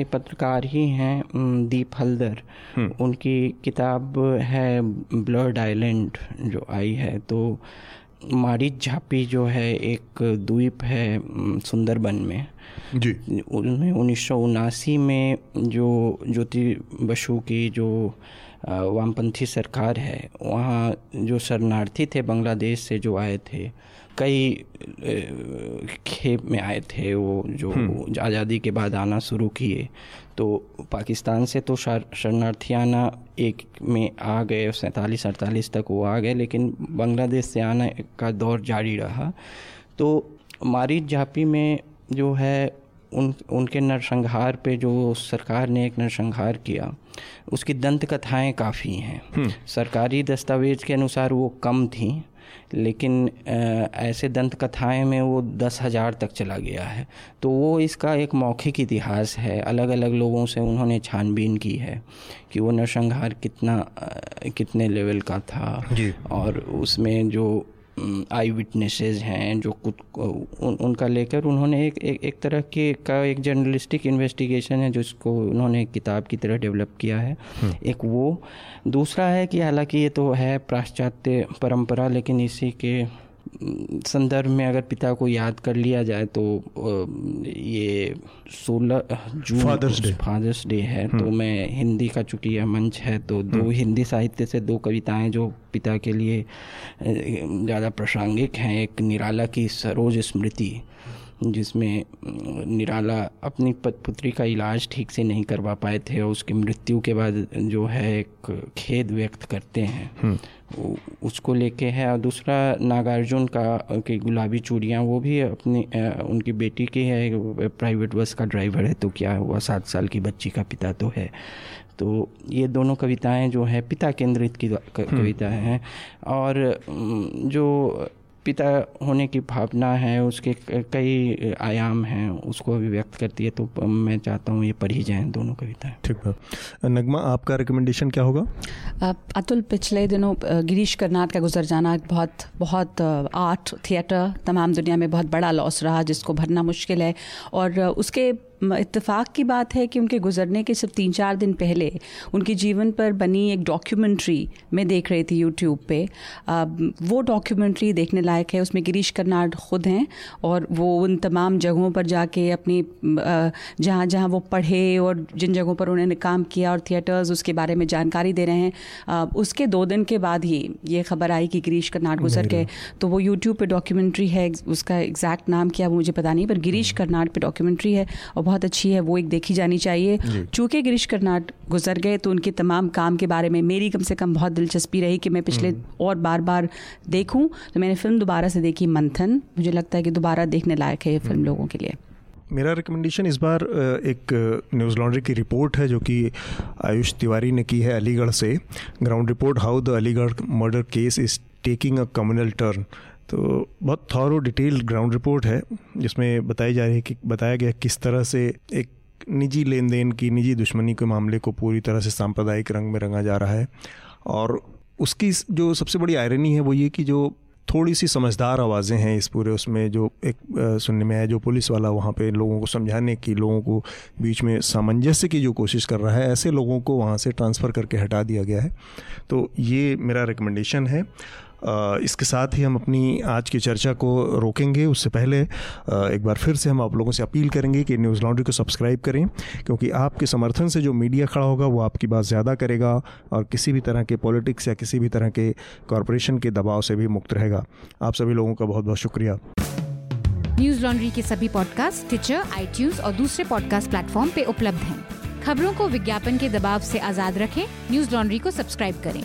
एक पत्रकार ही हैं दीप हल्दर। हम्म। उनकी किताब है ब्लड आइलैंड जो आई है। तो मारिच झापी जो है एक द्वीप है सुंदरबन में। जी। उनमें उन्नीस में जो ज्योति बसु की जो वामपंथी सरकार है वहाँ जो शरणार्थी थे बांग्लादेश से जो आए थे कई खेप में आए थे वो जो हम्म। आज़ादी के बाद आना शुरू किए तो पाकिस्तान से तो शरणार्थी आना एक में आ गए सैंतालीस अड़तालीस तक वो आ गए लेकिन बांग्लादेश से आने का दौर जारी रहा तो मारिज जापी में जो है उन उनके नरसंहार पे जो सरकार ने एक नरसंहार किया उसकी दंत कथाएँ काफ़ी हैं हम्म। सरकारी दस्तावेज़ के अनुसार वो कम थी लेकिन ऐसे दंत कथाएँ में वो दस हज़ार तक चला गया है। तो वो इसका एक मौखिक इतिहास है। अलग अलग लोगों से उन्होंने छानबीन की है कि वो नरसंहार कितना कितने लेवल का था। और उसमें जो आई विटनेसेस हैं जो कुछ उन, उनका लेकर उन्होंने एक एक, एक तरह के का एक जर्नलिस्टिक इन्वेस्टिगेशन है जिसको उन्होंने एक किताब की तरह डेवलप किया है हम्म। एक वो दूसरा है कि हालाँकि ये तो है पाश्चात्य परंपरा लेकिन इसी के संदर्भ में अगर पिता को याद कर लिया जाए तो ये सोलह जून फादर्स डे फादर्स डे है तो हम्म। मैं हिंदी का चूँकि यह मंच है तो दो हम्म। हिंदी साहित्य से दो कविताएँ जो पिता के लिए ज़्यादा प्रासंगिक हैं एक निराला की सरोज स्मृति जिसमें निराला अपनी पुत्री का इलाज ठीक से नहीं करवा पाए थे और उसकी मृत्यु के बाद जो है एक खेद व्यक्त करते हैं हम्म। उसको लेके है और दूसरा नागार्जुन का कि गुलाबी चूड़ियाँ वो भी अपनी उनकी बेटी की है प्राइवेट बस का ड्राइवर है तो क्या हुआ सात साल की बच्ची का पिता तो है तो ये दोनों कविताएँ जो है पिता केंद्रित की हम्म। कविताएँ हैं और जो पिता होने की भावना है उसके कई आयाम हैं उसको भी व्यक्त करती है तो मैं चाहता हूँ ये पढ़ी जाए दोनों कविताएँ। ठीक है। नगमा आपका रिकमेंडेशन क्या होगा? अतुल पिछले दिनों गिरीश कर्नाड का गुजर जाना एक बहुत बहुत आर्ट थिएटर तमाम दुनिया में बहुत बड़ा लॉस रहा जिसको भरना मुश्किल है। और उसके म, इत्तेफाक की बात है कि उनके गुजरने के सिर्फ़ तीन चार दिन पहले उनके जीवन पर बनी एक डॉक्यूमेंट्री मैं देख रही थी यूट्यूब पे। वो डॉक्यूमेंट्री देखने लायक है उसमें गिरीश कर्नाड खुद हैं और वो उन तमाम जगहों पर जाके अपनी जहाँ जहाँ वो पढ़े और जिन जगहों पर उन्होंने काम किया और थिएटर्स उसके बारे में जानकारी दे रहे हैं। उसके दो दिन के बाद ही ये खबर आई कि गिरीश कर्नाड गुजर गए। तो वो यूट्यूब पर डॉक्यूमेंट्री है उसका एग्जैक्ट नाम क्या मुझे पता नहीं पर गिरीश कर्नाड पर डॉक्यूमेंट्री है और बहुत अच्छी है वो एक देखी जानी चाहिए। चूँकि गिरीश कर्नाट गुजर गए तो उनके तमाम काम के बारे में मेरी कम से कम बहुत दिलचस्पी रही कि मैं पिछले और बार बार देखूँ तो मैंने फ़िल्म दोबारा से देखी मंथन। मुझे लगता है कि दोबारा देखने लायक है ये फ़िल्म लोगों के लिए। मेरा रिकमेंडेशन इस बार एक न्यूज़ लॉन्ड्री की रिपोर्ट है जो कि आयुष तिवारी ने की है अलीगढ़ से। Ground report how the Aligarh murder case is taking a communal turn तो बहुत थॉरो डिटेल्ड ग्राउंड रिपोर्ट है, जिसमें बताई जा रही है कि, बताया गया किस तरह से एक निजी लेन देन की, निजी दुश्मनी के मामले को पूरी तरह से सांप्रदायिक रंग में रंगा जा रहा है। और उसकी जो सबसे बड़ी आयरनी है वो ये कि जो थोड़ी सी समझदार आवाज़ें हैं इस पूरे उसमें, जो एक सुनने में आया, जो पुलिस वाला वहाँ पे लोगों को समझाने की, लोगों को बीच में सामंजस्य की जो कोशिश कर रहा है, ऐसे लोगों को वहाँ से ट्रांसफ़र करके हटा दिया गया है। तो ये मेरा रिकमेंडेशन है। इसके साथ ही हम अपनी आज की चर्चा को रोकेंगे। उससे पहले एक बार फिर से हम आप लोगों से अपील करेंगे कि न्यूज़ लॉन्ड्री को सब्सक्राइब करें, क्योंकि आपके समर्थन से जो मीडिया खड़ा होगा, वो आपकी बात ज़्यादा करेगा और किसी भी तरह के पॉलिटिक्स या किसी भी तरह के कॉरपोरेशन के दबाव से भी मुक्त रहेगा। आप सभी लोगों का बहुत बहुत शुक्रिया। न्यूज़ लॉन्ड्री के सभी पॉडकास्ट ट्विटर आईटीज और दूसरे पॉडकास्ट प्लेटफॉर्म पे उपलब्ध हैं। खबरों को विज्ञापन के दबाव से आज़ाद रखें। न्यूज़ लॉन्ड्री को सब्सक्राइब करें।